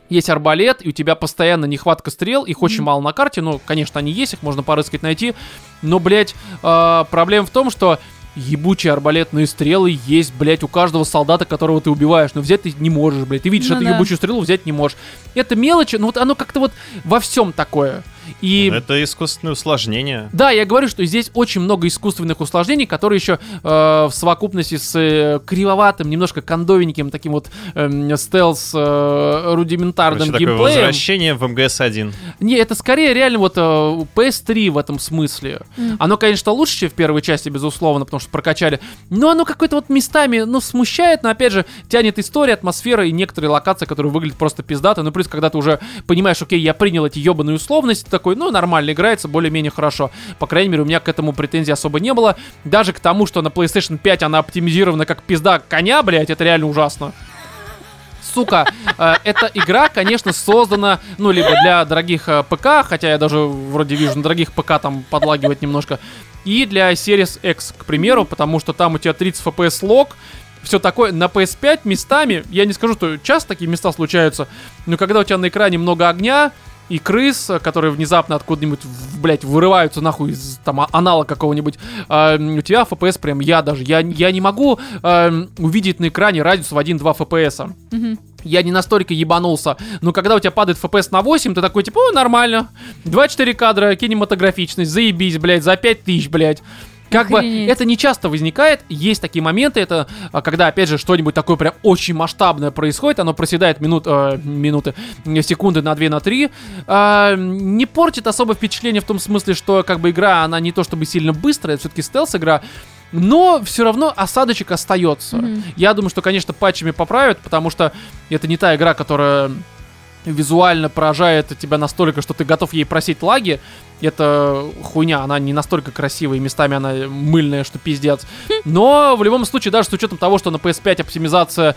есть арбалет, и у тебя постоянно нехватка стрел, их очень мало на карте, ну, конечно, они есть, их можно порыскать, найти, но, блядь, а, проблема в том, что ебучие арбалетные стрелы есть, блядь, у каждого солдата, которого ты убиваешь, но взять ты не можешь, блядь, ты видишь Ну эту да. ебучую стрелу, взять не можешь. Это мелочи, но вот оно как-то вот во всем такое. И... Это искусственное усложнение. Да, я говорю, что здесь очень много искусственных усложнений, которые еще э, в совокупности с э, кривоватым, немножко кондовеньким таким вот эм, стелс э, рудиментарным Короче, такое геймплеем. возвращение в МГС-1. Не, это скорее реально вот э, PS3 в этом смысле. Мгм. Оно, конечно, лучше, чем в первой части, безусловно, потому что прокачали. Но оно какое-то вот местами, ну, смущает, но, опять же, тянет история, атмосфера и некоторые локации, которые выглядят просто пиздато. Ну, плюс, когда ты уже понимаешь, окей, я принял эти ебаные условности, такой, ну, нормально играется, более-менее хорошо. По крайней мере, у меня к этому претензий особо не было. Даже к тому, что на PlayStation 5 она оптимизирована как пизда коня, блядь, это реально ужасно. Сука, э, эта игра, конечно, создана, ну, либо для дорогих э, ПК, хотя я даже вроде вижу на дорогих ПК там подлагивать немножко, и для Series X, к примеру, потому что там у тебя 30 FPS лог, все такое. На PS5 местами, я не скажу, что часто такие места случаются, но когда у тебя на экране много огня, и крыс, э, которые внезапно откуда-нибудь, блядь, вырываются нахуй из там а- анала какого-нибудь, м, у тебя FPS прям я даже, я, я не могу эм, увидеть на экране радиус в 1-2 FPS. Я не настолько ебанулся. Но когда у тебя падает FPS на 8, ты такой, типа, о, нормально. 2-4 кадра, кинематографичность, заебись, блядь, за 5000, блядь. Как бы Охренеть. это не часто возникает, есть такие моменты, это а, когда, опять же, что-нибудь такое прям очень масштабное происходит, оно проседает минут, э, минуты, э, секунды на 2, на 3, а, не портит особо впечатление в том смысле, что как бы игра, она не то чтобы сильно быстрая, это все-таки стелс-игра, но все равно осадочек остается. Мгм. Я думаю, что, конечно, патчами поправят, потому что это не та игра, которая визуально поражает тебя настолько, что ты готов ей просить лаги. Это хуйня, она не настолько красивая, и местами она мыльная, что пиздец. Но в любом случае, даже с учетом того, что на PS5 оптимизация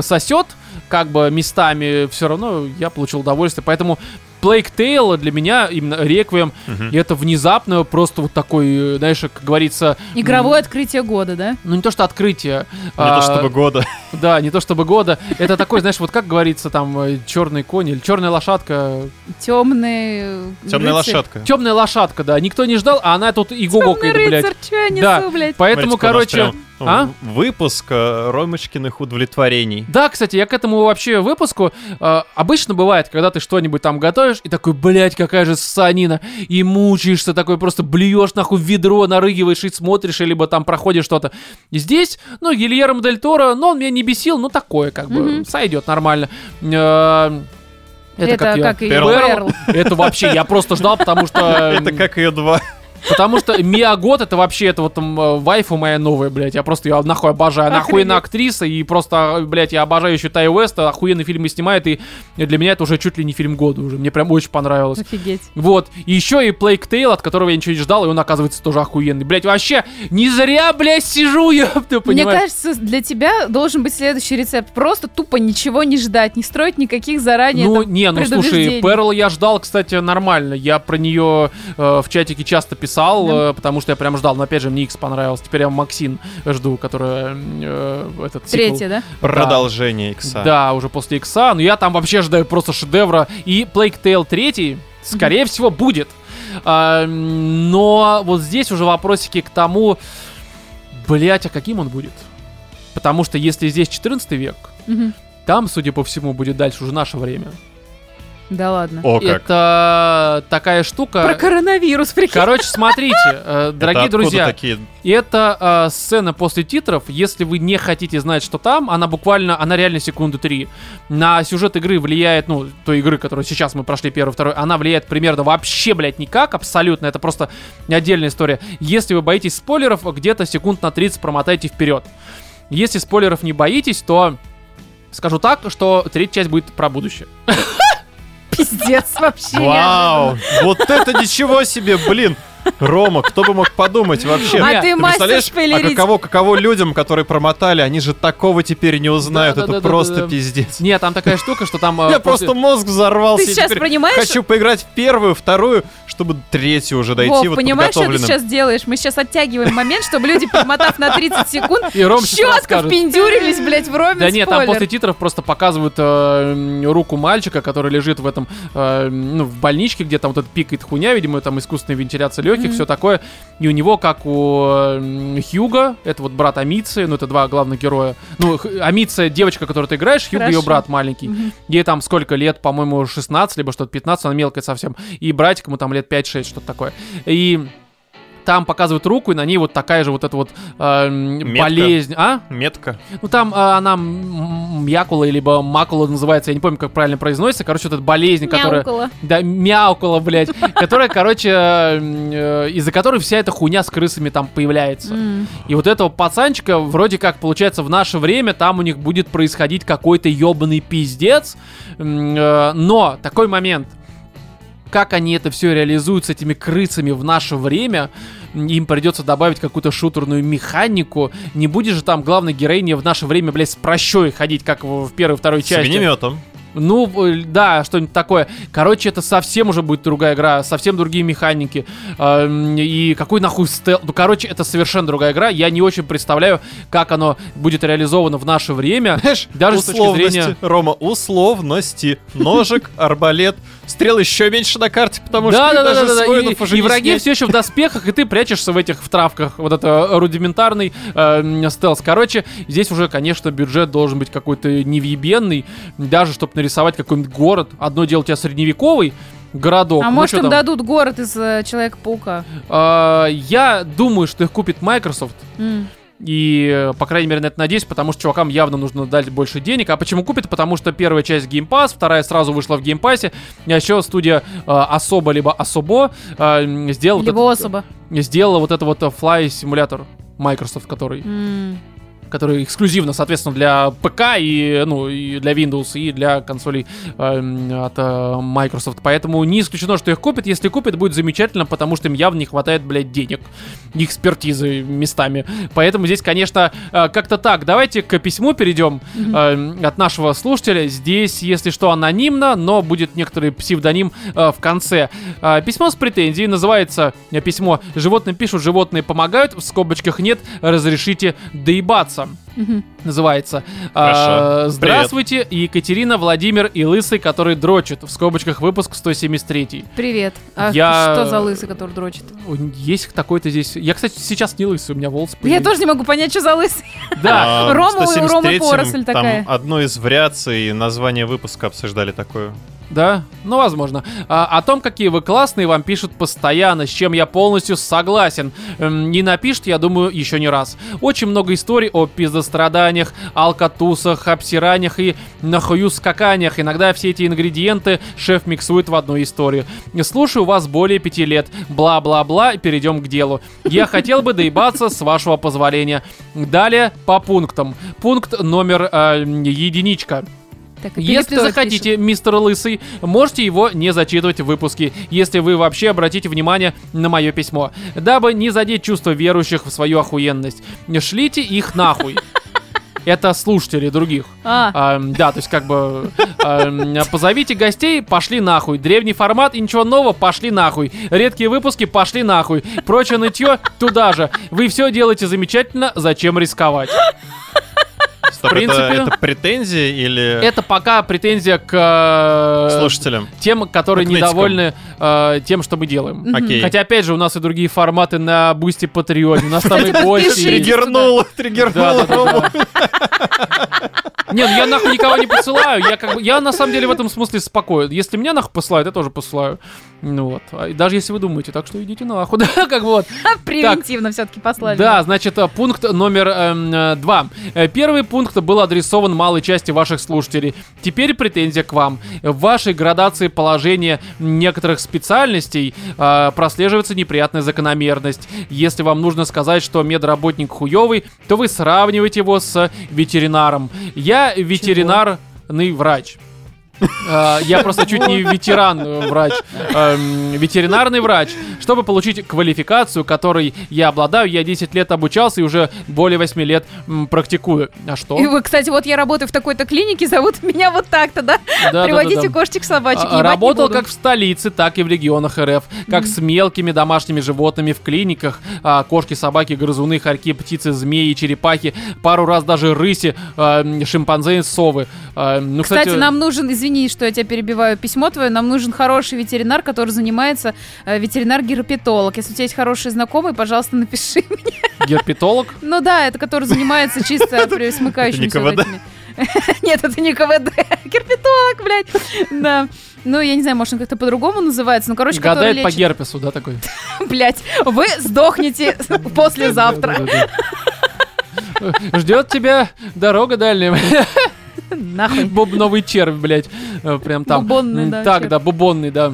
сосет, как бы местами, все равно я получил удовольствие. Поэтому Plague Tale для меня, именно Реквием, и это внезапно просто вот такой, э, знаешь, как говорится... м, Игровое открытие года, да? ну, не то, что открытие. Не а, то чтобы года. Да, не то чтобы года. Это такой, знаешь, вот как говорится, там, черный конь или черная лошадка. Темный. Темная лошадка. Темная лошадка, да. Никто не ждал, а она тут и гугокает, Темный блядь. рыцарь, чё я несу, Да. блядь? Поэтому, короче... ну, а? Выпуск э, Ромочкиных удовлетворений. Да, кстати, я к этому вообще выпуску э, обычно бывает, когда ты что-нибудь там готовишь и такой, блядь, какая же ссанина, и мучаешься, такой просто блюешь нахуй в ведро, нарыгиваешь и смотришь, либо там проходишь что-то. И здесь, ну, Гильермо Дель Торо, но он меня не бесил, ну, такое, как бы, сойдет нормально. Э, Это, как и Перл. Перл. Это вообще, я просто ждал, потому что... Это как ее два. Потому что Мия Гот это вообще, это вот там вайфу моя новая, блядь. Я просто ее нахуй обожаю. Она охуенная актриса, и просто, э, блядь, я обожаю еще Тай Уэста, охуенные фильмы снимает, и для меня это уже чуть ли не фильм года уже. Мне прям очень понравилось. Офигеть. Вот. И еще и Plague Tale, от которого я ничего не ждал, и он, оказывается, тоже охуенный. Блядь, вообще, не зря, блядь, сижу, Мне понимаешь? кажется, для тебя должен быть следующий рецепт. Просто тупо ничего не ждать, не строить никаких заранее Ну, там, не, ну слушай. Перл я ждал, кстати, нормально. Я про нее э, в чатике часто писал, Да. э, потому что я прям ждал. Но опять же, мне X понравилось. Теперь я Максин жду, которая э, этот. Третье, да? Продолжение икса. Да, уже после Икса. Но я там вообще ждаю просто шедевра. И Plague Tale 3, скорее всего, будет. А, но вот здесь уже вопросики к тому, блять, а каким он будет? Потому что если здесь 14 век, Мгм. там, судя по всему, будет дальше уже наше время. Да ладно. О, как. Это такая штука. Про коронавирус, прикинь. Короче, смотрите, э, дорогие друзья, такие... это э, сцена после титров. Если вы не хотите знать, что там, она буквально, она реально секунды три. На сюжет игры влияет, ну, той игры, которую сейчас мы прошли первую, вторую, она влияет примерно вообще, блядь, никак, абсолютно. Это просто отдельная история. Если вы боитесь спойлеров, где-то секунд на 30 промотайте вперед. Если спойлеров не боитесь, то скажу так, что третья часть будет про будущее. Пиздец вообще. Вау! Вот это ничего себе, блин! Рома, кто бы мог подумать вообще? А ты мастер представляешь, а каково, каково людям, которые промотали, они же такого теперь не узнают, это Да-да-да-да-да. просто пиздец. Нет, там такая штука, что там... э, Я после- просто мозг взорвался. Ты сейчас понимаешь- Хочу поиграть в первую, вторую, чтобы третью уже дойти Вов, вот понимаешь, что ты сейчас делаешь? Мы сейчас оттягиваем момент, чтобы люди, перемотав на 30 секунд, расскажет. впендюрились, блядь, в Роме Да нет, там после титров просто показывают э, руку мальчика, который лежит в этом, э, ну, в больничке, где там вот этот пикает хуйня, видимо, там искусственная вентиляция легких, все такое. И у него, как у Хьюга, это вот брат Амицы, ну, это два главных героя. Ну, Амица, девочка, которую ты играешь, Хьюга ее брат маленький. Ей там сколько лет, по-моему, 16, либо что-то 15, она мелкая совсем. И братик ему там лет 5-6, что-то такое. И там показывают руку, и на ней вот такая же вот эта вот э, Метка. болезнь. А? Метка. Ну там а, она мякула, либо макула называется, я не помню, как правильно произносится. Короче, вот эта болезнь, которая... Мяукала. Да, мяукула, блядь. Которая, короче, э, из-за которой вся эта хуйня с крысами там появляется. И вот этого пацанчика, вроде как, получается, в наше время там у них будет происходить какой-то ебаный пиздец. Э, Но такой момент. Как они это все реализуют с этими крысами в наше время, им придется добавить какую-то шутерную механику. Не будет же там главной героине в наше время, блядь, с прощой ходить, как в в первой и второй С части. огнеметом. Ну, э, да, что-нибудь такое. Короче, это совсем уже будет другая игра, совсем другие механики. Эм, И какой нахуй стел... Ну, короче, это совершенно другая игра. Я не очень представляю, как оно будет реализовано в наше время. Знаешь, Даже с точки зрения... Рома, условности. Ножик, арбалет, стрел еще меньше на карте, потому Да, что да, да, даже да, да, И, уже и враги снять. все еще в доспехах, и ты прячешься в этих в травках. Вот это рудиментарный э, стелс. Короче, здесь уже, конечно, бюджет должен быть какой-то невъебенный. Даже чтобы нарисовать какой-нибудь город. Одно дело у тебя средневековый городок. А ну, может им там? дадут город из э, Человека-паука? А, Я думаю, что их купит Microsoft. М. И, э, по крайней мере, на это надеюсь, потому что чувакам явно нужно дать больше денег. А почему купит? Потому что первая часть Game Pass, вторая сразу вышла в Game Pass. А еще студия э, Особо либо Особо э, сделала, вот Либо этот- особо. сделала вот это вот э, Fly симулятор Microsoft, который, М. который эксклюзивно, соответственно, для ПК и, ну, и для Windows, и для консолей э, от э, Microsoft. Поэтому не исключено, что их купят. Если купят, будет замечательно, потому что им явно не хватает, блядь, денег, экспертизы местами. Поэтому здесь, конечно, э, как-то так. Давайте к письму перейдем э, от нашего слушателя. Здесь, если что, анонимно, но будет некоторый псевдоним э, в конце. Э, письмо с претензией называется э, письмо «Животные пишут, животные помогают», в скобочках нет, разрешите доебаться. Мгм. Называется. Хорошо. А, здравствуйте, Екатерина, Владимир и Лысый, который дрочит. В скобочках выпуск 173. Привет. А Я- что за лысый, который дрочит? Есть такой-то здесь. Я, кстати, сейчас не лысый, у меня волосы. Я появились. тоже не могу понять, что за лысый. Да. А, Рома- в 173-м Рома поросль там такая. одну из вариаций названия выпуска обсуждали такое. Да, ну возможно. А, о том, какие вы классные, вам пишут постоянно, с чем я полностью согласен. Эм, не напишут, я думаю, еще не раз. Очень много историй о пиздостраданиях, алкатусах, обсираниях и нахую скаканиях. Иногда все эти ингредиенты шеф миксует в одну историю. Слушаю вас более пяти лет. Бла-бла-бла, перейдем к делу. Я хотел бы доебаться с вашего позволения. Далее по пунктам. Пункт номер э, единичка. Так, Если захотите, мистер Лысый, можете его не зачитывать в выпуске, если вы вообще обратите внимание на мое письмо. Дабы не задеть чувство верующих в свою охуенность. Шлите их нахуй. Это слушатели других. пишет. А, А, да, то есть как бы ам, позовите гостей, пошли нахуй. Древний формат и ничего нового, пошли нахуй. Редкие выпуски, пошли нахуй. Прочее нытье туда же. Вы все делаете замечательно, зачем рисковать? Стоп, это- принципе- это, претензия или Это пока претензия к э, слушателям? тем, которые К недовольны э, тем, что мы делаем. Окей. Хотя, опять же, у нас и другие форматы на Boosty Patreon е. У нас там и гости. подпишитесь. и- Триггернул, триггернул. Да, да, да, да. Не, ну я нахуй никого не посылаю. Я как бы, я на самом деле в этом смысле спокоен. Если меня нахуй посылают, я тоже посылаю. Ну вот. А, и Даже если вы думаете, так что идите нахуй. Да, как вот. Превентивно все-таки послали. Да, значит, э, пункт номер эм, э, два. Первый пункт был адресован малой части ваших слушателей. Теперь претензия к вам. В вашей градации положения некоторых специальностей э, прослеживается неприятная закономерность. Если вам нужно сказать, что медработник хуёвый, то вы сравниваете его с ветеринаром. Я ветеринарный врач. Э, Я просто чуть не ветеран э, врач, эм, ветеринарный врач. Чтобы получить квалификацию, которой я обладаю, я 10 лет обучался и уже более 8 лет практикую. А что? И вы, кстати, вот я работаю в такой-то клинике, зовут меня вот так-то, да? Да-да-да-да. Приводите кошечек, собачек, А, Работал как в столице, так и в регионах РФ. Как с мелкими домашними животными в клиниках. а, Кошки, собаки, грызуны, хорьки, птицы, змеи, черепахи. Пару раз даже рыси, а, м, шимпанзе и совы. А, Ну, Кстати, нам нужен, извини, что я тебя перебиваю, письмо твое, нам нужен хороший ветеринар, который занимается э, ветеринар-герпетолог. Если у тебя есть хороший знакомый, пожалуйста, напиши. герпетолог. Ну да, это который занимается чисто этими. Нет, это не КВД. Герпетолог, блядь. Да. Ну, я не знаю, может, он как-то по-другому называется. Ну, короче, Гадает по герпесу, да, такой? Блядь, вы сдохнете послезавтра. Ждет тебя дорога дальняя. Нахуй. Бубновый червь, блядь. Э, Прям там. Бубонный, да, Так, да, бубонный, да.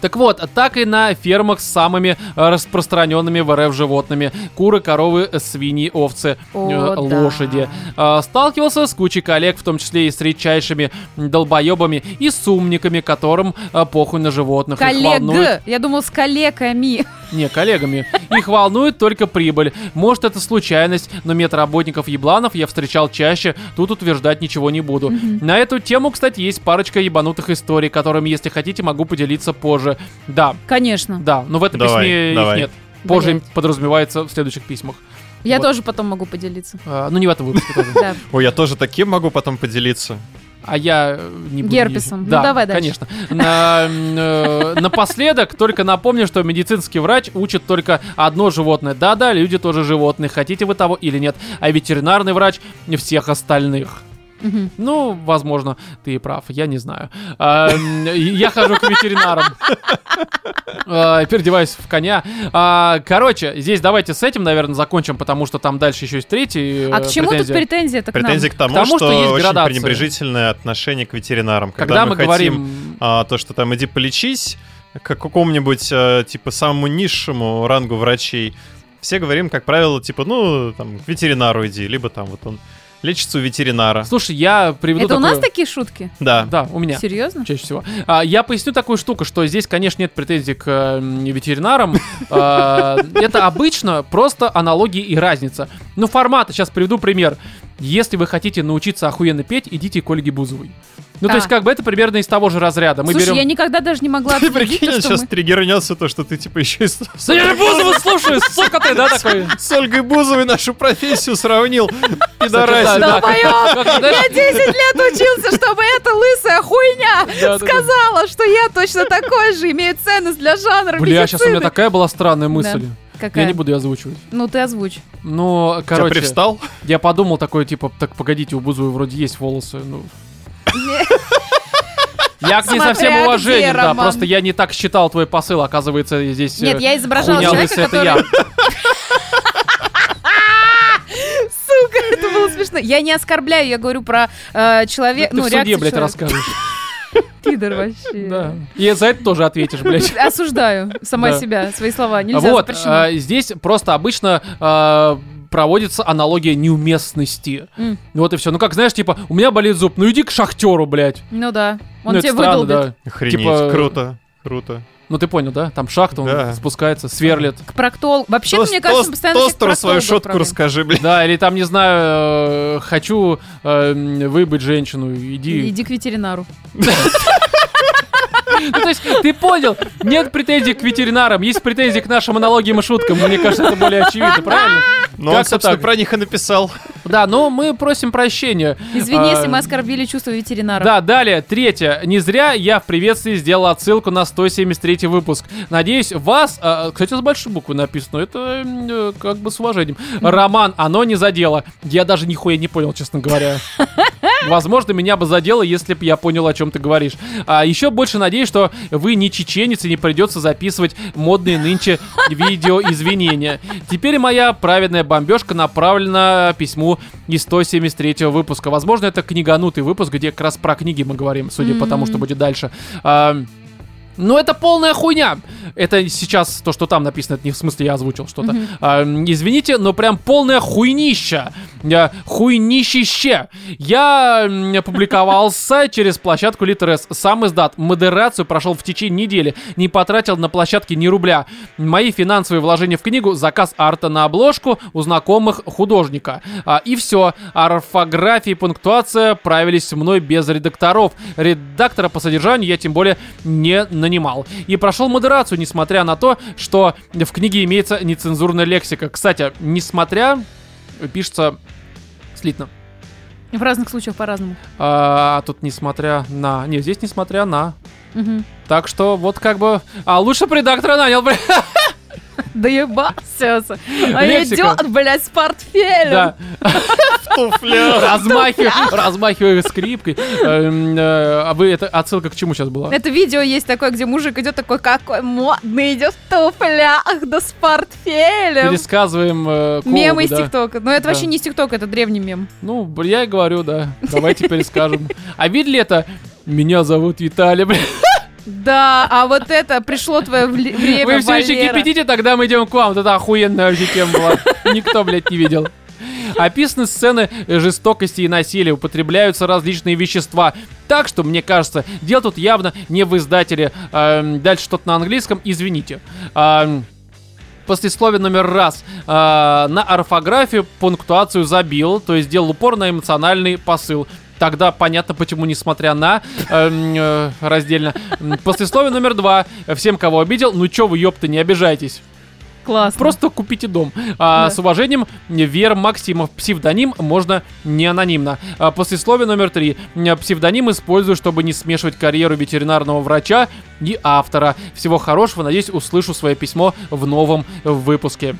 Так вот, так и на фермах с самыми э, распространенными в РФ животными. Куры, коровы, свиньи, овцы, О, э, да. лошади. Э, Сталкивался с кучей коллег, в том числе и с редчайшими долбоебами и с умниками, которым э, похуй на животных. Волнует- Коллег. Я думал, с коллегами. не, коллегами. Их волнует только прибыль. Может, это случайность, но медработников ебланов я встречал чаще, тут утверждать ничего не буду. На эту тему, кстати, есть парочка ебанутых историй, которыми, если хотите, могу поделиться позже. Да, Конечно. да, но в этом Давай, письме давай. их нет. Позже Блядь. подразумевается в следующих письмах. Я Вот. тоже потом могу поделиться. А, ну, не в этом выпуске тоже. Ой, я тоже таким могу потом поделиться. А я э, не буду... Герпесом. Ну, Да, давай дальше. конечно. На- э, Напоследок только напомню, что медицинский врач учит только одно животное. Да-да, люди тоже животные, хотите вы того или нет. А ветеринарный врач всех остальных. Ну, возможно, ты и прав, я не знаю. А, Я хожу к ветеринарам. А, Переодеваюсь в коня. А, Короче, здесь давайте с этим, наверное, закончим, потому что там дальше еще есть третий. А э, к чему тут претензия. к нам? Претензии к тому, К тому, что, что есть очень градация. пренебрежительное отношение к ветеринарам. Когда, мы, говорим... а, то, что там иди полечись, к какому-нибудь, типа, самому низшему рангу врачей, все говорим, как правило, типа, ну, там, к ветеринару иди, либо там вот он лечится у ветеринара. Слушай, я приведу Это у такое- нас такие шутки? Да. Да, у меня. Серьезно? Чаще всего. А, я поясню такую штуку, что здесь, конечно, нет претензий к э, ветеринарам. А, Это обычно просто аналогии и разница. Ну, формат, сейчас приведу пример. Если вы хотите научиться охуенно петь, идите к Ольге Бузовой. Ну, то А. есть, как бы это примерно из того же разряда. Мы Слушай, берем... я никогда даже не могла Ты прикинь, то, сейчас мы- триггернется то, что ты, типа, еще и с, я Бузову слушаю, сука ты, да, такой? с Ольгой Бузовой нашу профессию сравнил. Да, Пидорасин. Я 10 лет учился, чтобы эта лысая хуйня сказала, что я точно такой же, имею ценность для жанра Бля, сейчас у меня такая была странная мысль. Какая? Я не буду ее озвучивать. Ну, ты озвучь. Ну, Тебя короче, привстал? я подумал такой, типа, так, погодите, у Бузовой вроде есть волосы, ну... Я к ней со всем Смотря уважением, где, да, просто я не так считал твой посыл, оказывается, здесь... Нет, э, я изображала человека, который... я. Сука, это было смешно. Я не оскорбляю, я говорю про э, человека... Ты в суде, блядь, человека. расскажешь. Пидор вообще. Да. И за это тоже ответишь, блядь. Осуждаю сама Да. себя, свои слова. Нельзя, Вот, а, здесь просто обычно а, проводится аналогия неуместности. М. Вот и все. Ну как, знаешь, типа, у меня болит зуб, ну иди к шахтеру, блядь. Ну да, он ну, тебе странно, выдолбит. да. Охренеть, Типа- круто, круто. Ну ты понял, да? Там шахта, он Да. спускается, сверлит. К проктолу. Вообще, Тост- мне кажется, тост- постоянно Тостеру свою шутку расскажи, блин. Да, или там, не знаю, э, хочу э, выбыть женщину, иди. Иди к ветеринару. Ну, то есть, ты понял, нет претензий к ветеринарам, есть претензии к нашим аналогиям и шуткам. Мне кажется, это более очевидно, правильно? Но он, Как-то собственно, так. про них и написал. Да, но мы просим прощения. Извини, если А, мы оскорбили чувство ветеринаров. Да, далее, третье. Не зря я в приветствии сделал отсылку на 173 выпуск. Надеюсь, вас... а, кстати, с большой буквы написано. Это э, как бы с уважением. Роман, оно не задело. Я даже нихуя не понял, честно говоря. Возможно, меня бы задело, если бы я понял, о чем ты говоришь. А еще больше надеюсь, что вы не чеченец и не придется записывать модные нынче видео извинения. Теперь моя праведная бомбежка направлена письму из 173 выпуска. Возможно, это книганутый выпуск, где как раз про книги мы говорим, судя по тому, что будет дальше. А, ну, это полная хуйня. Это сейчас то, что там написано, это не в смысле я озвучил что-то. А, м, извините, но прям полная хуйнища. А, хуйнищище. Я м, опубликовался через площадку Литерес. Сам издат. Модерацию прошел в течение недели. Не потратил на площадке ни рубля. Мои финансовые вложения в книгу, заказ арта на обложку у знакомых художника. А, и все. Орфография и пунктуация правились мной без редакторов. Редактора по содержанию я тем более не нанимал. И прошел модерацию, несмотря на то, что в книге имеется нецензурная лексика. Кстати, несмотря, пишется слитно. В разных случаях по-разному. А тут несмотря на... Не, здесь несмотря на... Мгм. Так что вот как бы... А лучше бы редактора нанял, блин. Да ебался. А Лексика. идет, блядь, с портфелем. Да. Размахиваю скрипкой. Эм, э, А вы, это отсылка к чему сейчас была? Это видео есть такое, где мужик идет такой, какой модный, идет в туфлях, да с портфелем. Пересказываем э, Мем Колбу, из. ТикТока. Но это Да. вообще не из ТикТока, это древний мем. Ну, я и говорю, да. Давайте перескажем. А видели это? Меня зовут Виталий, блин. Да, а вот это пришло твое время, Вы все еще кипятите, тогда мы идем к вам. Вот это охуенная вообще тема была. Никто, блядь, не видел. Описаны сцены жестокости и насилия, употребляются различные вещества. Так что, мне кажется, дело тут явно не в издателе. Эм, дальше что-то на английском, извините. Эм, Послесловие номер раз. А, на орфографию пунктуацию забил, то есть сделал упор на эмоциональный посыл. Тогда понятно, почему, несмотря на эм, э, раздельно. Послесловие номер два. Всем, кого обидел, ну чё вы, ёпта, не обижайтесь. Классно. Просто купите дом. А, Да. С уважением, Вера Максимов. Псевдоним можно не анонимно. А, Послесловие номер три. Псевдоним использую, чтобы не смешивать карьеру ветеринарного врача и автора. Всего хорошего. Надеюсь, услышу свое письмо в новом выпуске.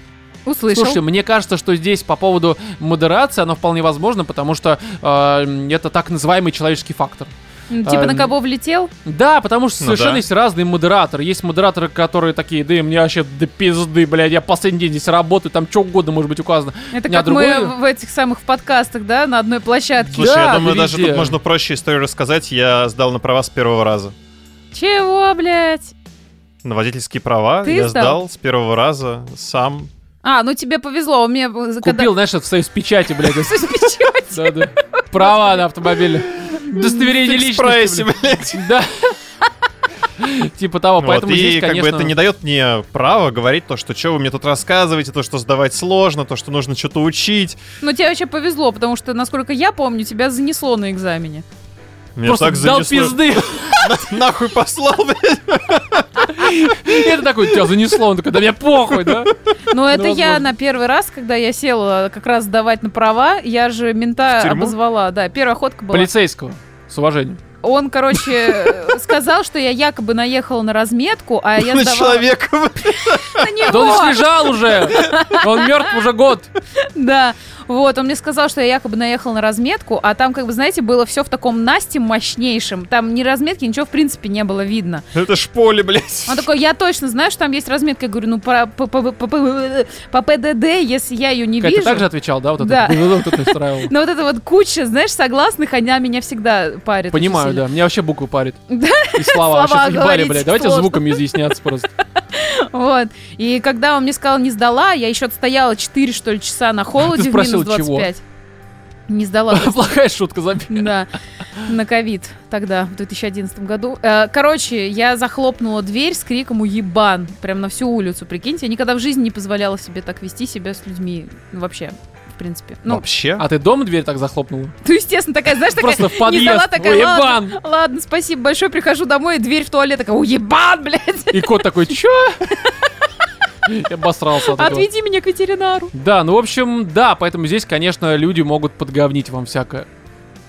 Услышал. Слушайте, мне кажется, что здесь по поводу модерации оно вполне возможно, потому что э, это так называемый человеческий фактор. Типа а, на кого влетел? Да, потому что Ну совершенно да. есть разные модераторы. Есть модераторы, которые такие, да, мне вообще до пизды, блядь, я последний день здесь работаю, там что угодно может быть указано. Это А как мы другое- в этих самых подкастах, да, на одной площадке. Слушай, Да, я думаю, даже везде. тут можно проще историю рассказать. Я сдал на права с первого раза. Чего, блядь? На водительские права Ты я сдал? сдал с первого раза сам. А, ну тебе повезло, у меня... когда- Купил, знаешь, в союз печати, блядь. С печатью. Да, да. Права на автомобиле. Удостоверение личности. Блядь. Да. Типа того, Вот, поэтому и здесь, как бы конечно... это не дает мне права говорить то, что что вы мне тут рассказываете, то, что сдавать сложно, то, что нужно что-то учить. Ну тебе вообще повезло, потому что, насколько я помню, тебя занесло на экзамене. Меня Просто так дал занесло. пизды. На- Нахуй послал, блядь. И это такой, тебя занесло. Он такой, да мне похуй, да? Но это я возможно. на первый раз, когда я села как раз сдавать на права, я же мента В тюрьму? обозвала. Да, первая ходка была. Полицейского. С уважением. Он, короче, э, сказал, что я якобы наехала на разметку, а я На сдавала человека. на Да он него. здесь лежал уже. Он мертв уже год. Да. Вот, он мне сказал, что я якобы наехал на разметку, а там, как бы, знаете, было все в таком Насте мощнейшем. Там ни разметки, ничего, в принципе, не было видно. Это ж поле, блядь. Он такой, я точно знаю, что там есть разметка. Я говорю, ну, по, по, по, по- по- по ПДД, если я ее не Катя вижу... также отвечал, да? Вот это Да. вот это. Но вот это вот куча, знаешь, согласных, она меня всегда парит. Понимаю. Да. Меня вообще буквы парит. Да. И слова. Слова Вообще ебали, блядь. Давайте сложно. звуками изъясняться просто. Вот. И когда он мне сказал, не сдала, я еще отстояла 4, что ли, часа на холоде Ты в минус спросил, 25. Не сдала. Плохая шутка, забей. Да, на ковид тогда, в 2011 году. Э, Короче, я захлопнула дверь с криком «Уебан!» Прям на всю улицу, прикиньте. Я никогда в жизни не позволяла себе так вести себя с людьми. Ну, вообще, в принципе. Ну, Вообще? А ты дома дверь так захлопнула? ну, естественно, такая, знаешь, такая... Просто в подъезд. сдала, такая, ладно, Уебан! ладно, спасибо большое, прихожу домой, дверь в туалет такая, уебан, блядь. И кот такой, чё? Я обосрался от этого. Отведи меня к ветеринару. Да, ну, в общем, да, поэтому здесь, конечно, люди могут подговнить вам всякое.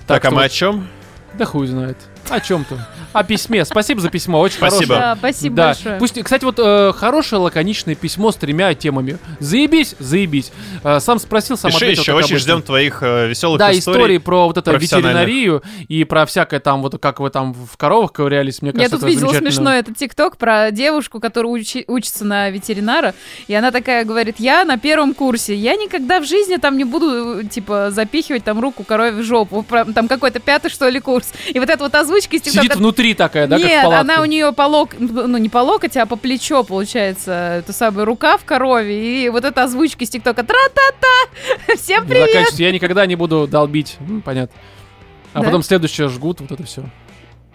Так, а что- мы о чем? Да хуй знает. О чем ты? О письме. Спасибо за письмо, очень Спасибо. хорошее. Да, спасибо да. большое. Пусть, кстати, вот э, хорошее лаконичное письмо с тремя темами. Заебись, заебись. Э, сам спросил, сам Пиши ответил. еще, очень ждем твоих э, веселых Да, историй. истории про вот это ветеринарию и про всякое там, вот как вы там в коровах ковырялись, мне Я кажется, тут это видела смешной этот тикток про девушку, которая учи- учится на ветеринара, и она такая говорит, я на первом курсе, я никогда в жизни там не буду, э, типа, запихивать там руку корове в жопу, там какой-то пятый, что ли, курс. И вот эта вот озвучка из Сидит внутри такая, да, как в Нет, палатке? она у нее по лок... ну не по локоть, а по плечо, получается, это самая рука в корове, и вот эта озвучка из тиктока тра-та-та, всем Ну, привет! Я никогда не буду долбить. М, понятно. А Да? потом следующее жгут, вот это все.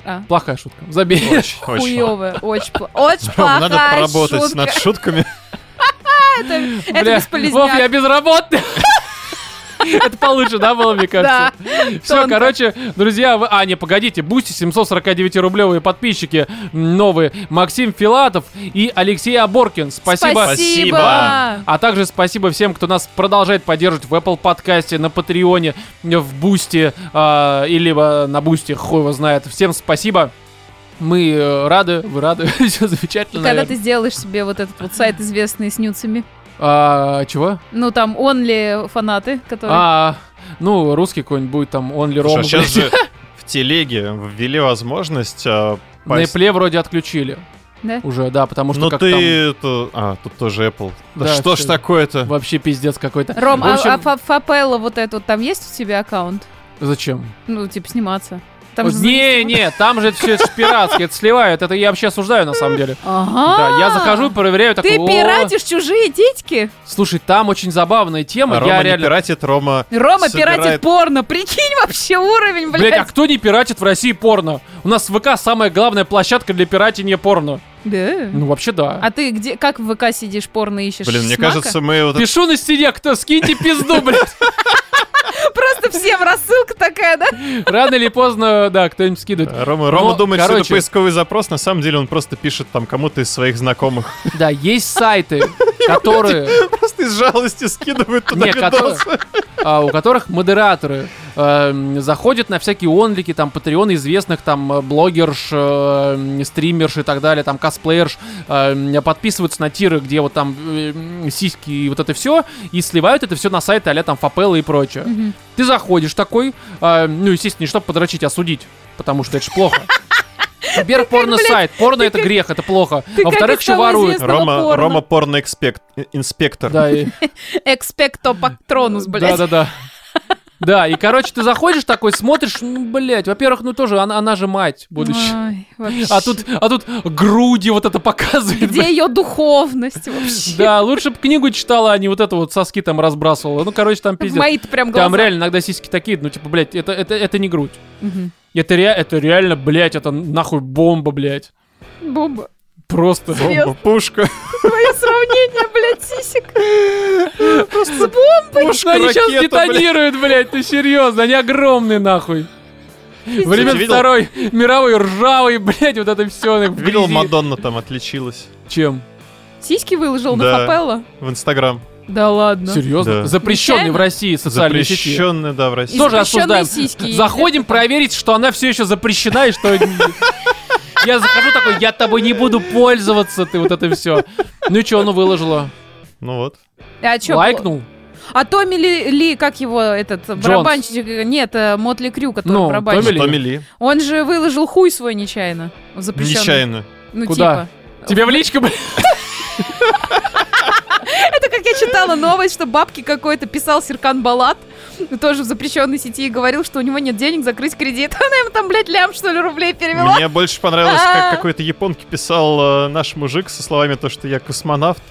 А. Плохая шутка. Забей. Очень, очень. Хуёвая, очень, пла- очень Ром, надо плохая поработать шутка. над шутками. Это, бесполезняк. Вов, я безработный. Это получше, да, было, мне кажется? Все, тонко. короче, друзья, вы... А, не, погодите, Boosty 749-рублевые подписчики новые. Максим Филатов и Алексей Аборкин. Спасибо. Спасибо. А также спасибо всем, кто нас продолжает поддерживать в Apple Podcast е, на Patreon е, в Бусти э, или на Бусти, хуй его знает. Всем спасибо. Мы э, рады, вы рады, все И замечательно. когда ты наверное. сделаешь себе вот этот вот сайт, известный с нюцами, А, чего? ну там онли фанаты, которые... А, ну, русский какой-нибудь будет там, он ли Слушай, Ром. а сейчас же в телеге ввели возможность а, На пасть- Apple вроде отключили Да? уже, да, потому что Ну как ты... там это- А, тут тоже Apple. Да, Да, что ж такое-то? вообще пиздец какой-то. Ром, В а- общем, а, Фа- Фапелла вот это вот, там есть у тебя аккаунт? Зачем? Ну, типа, сниматься. Там Вот же не, зависимо. не, там же все это пиратские, это сливают, это я вообще осуждаю на самом деле. Ага. Да, я захожу, проверяю, такой, Ты «О, пиратишь чужие титьки? Слушай, там очень забавная тема, А Рома я не реально... пиратит, Рома... Рома собирает- пиратит порно. Прикинь вообще уровень, блядь. Блять, а кто не пиратит в России порно? У нас ВК самая главная площадка для пиратения порно. Да. Ну, вообще да. А ты где, как в ВК сидишь, порно ищешь? Блин, мне Смака? кажется, мы вот... Пишу на стене, кто, скиньте пизду, блядь. Просто всем рассылка такая, да? Рано или поздно, да, кто-нибудь скидывает. Рома, Рома Но, думает, что это короче- поисковый запрос, на самом деле он просто пишет там кому-то из своих знакомых. Да, есть сайты, которые... Просто из жалости скидывают туда видосы. а, у которых модераторы эм, заходят на всякие онлики, там, патреоны известных, там, э, блогерш, э, стримерш и так далее, там, косплеерш, эм, подписываются на тиры, где вот там э, сиськи и вот это все, и сливают это все на сайты а там Фапелла и прочее. Ты заходишь такой, э, ну, естественно, не чтобы подрочить, а судить, потому что это ж плохо. Во-первых, порно-сайт. Порно это грех, это плохо. А во-вторых, еще воруют. известного Рома, порно. Рома порно-инспектор. Да, и- Экспекто патронус, блядь. Да-да-да. Да, и, короче, ты заходишь такой, смотришь, ну, блядь, во-первых, ну тоже, она, она же мать будущая. Вообще. А тут, а тут груди вот это показывает. Где ее духовность вообще? Да, лучше бы книгу читала, а не вот это вот соски там разбрасывала. Ну, короче, там пиздец. Мои-то прям глаза. Там реально иногда сиськи такие, ну, типа, блядь, это, это, это не грудь. Мгм. Это, ре, это реально, блядь, это нахуй бомба, блядь. Бомба. Просто. Бомба, пушка. Твое сравнение, блядь, сисек. Ну, они сейчас детонируют, блядь, ну серьезно, они огромные, нахуй. Времен видел? Второй мировой ржавый, блядь, вот это все. Видел, Мадонна там отличилась Чем? Сиськи выложил на Да. Фапелло? в Инстаграм. Да ладно. Серьезно? Да. Запрещенный Нечаянно? в России социальные сети. Запрещенная, да, в России. И Тоже запрещенные осуждаем. сиськи, Заходим проверить, что она все еще запрещена и что... Я захожу такой, я тобой не буду пользоваться, ты вот это все. Ну и что, она выложила? Ну вот. А чё, Лайкнул? А Томми Ли, Ли, как его, этот, барабанщик, нет, э, Мотли Крю, который Ну, барабанщик. Томми Ли. Томми Ли. Он же выложил хуй свой нечаянно. Запрещенный. Нечаянно. Ну, Куда? типа. Тебе в личку, блядь? Это как я читала новость, что бабки какой-то писал Серкан Балат, тоже в запрещенной сети, и говорил, что у него нет денег закрыть кредит. Она ему там, блядь, лям, что ли, рублей перевела. Мне больше понравилось, А. как какой-то японке писал э, наш мужик со словами то, что я космонавт.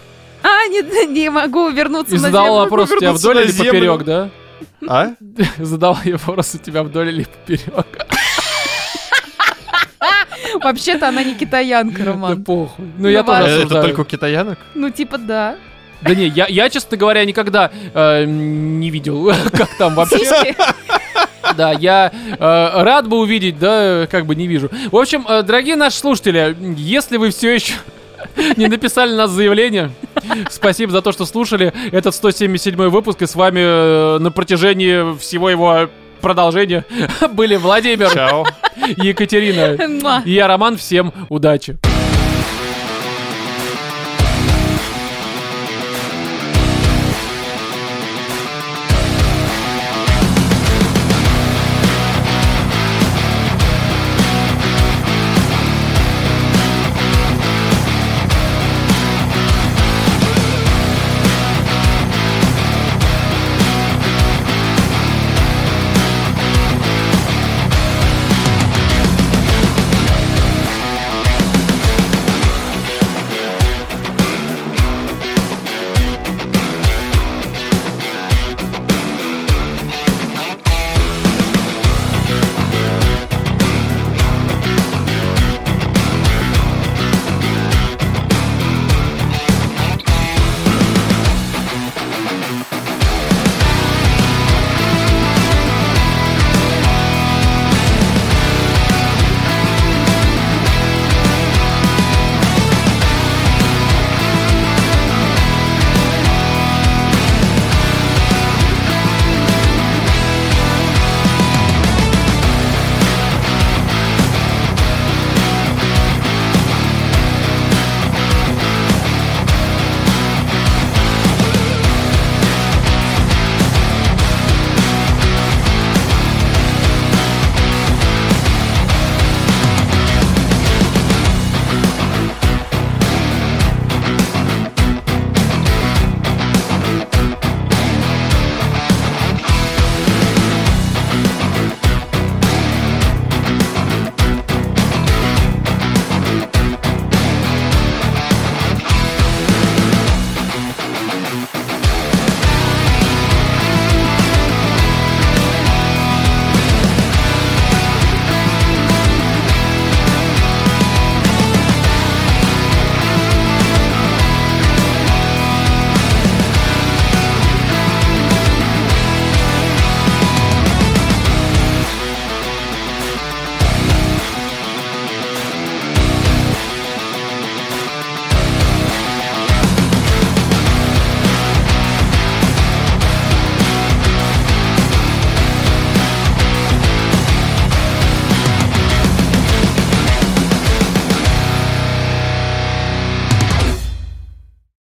А, не, не могу вернуться И на задал землю. вопрос, у тебя вернуться вдоль или поперек, да? А? Задал я вопрос, у тебя вдоль или поперек. Вообще-то она не китаянка, Да Роман. похуй. Ну я Давай. тоже Э, Это только у китаянок? Ну, типа, да. Да не, я, я, честно говоря, никогда э, не видел, как там вообще. Да, я э, рад бы увидеть, да, как бы не вижу. В общем, э, дорогие наши слушатели, если вы все еще не написали нас заявление, Спасибо за то, что слушали этот 177 выпуск, и с вами э, на протяжении всего его продолжения были Владимир, Чао. Екатерина и я, Роман. Всем удачи.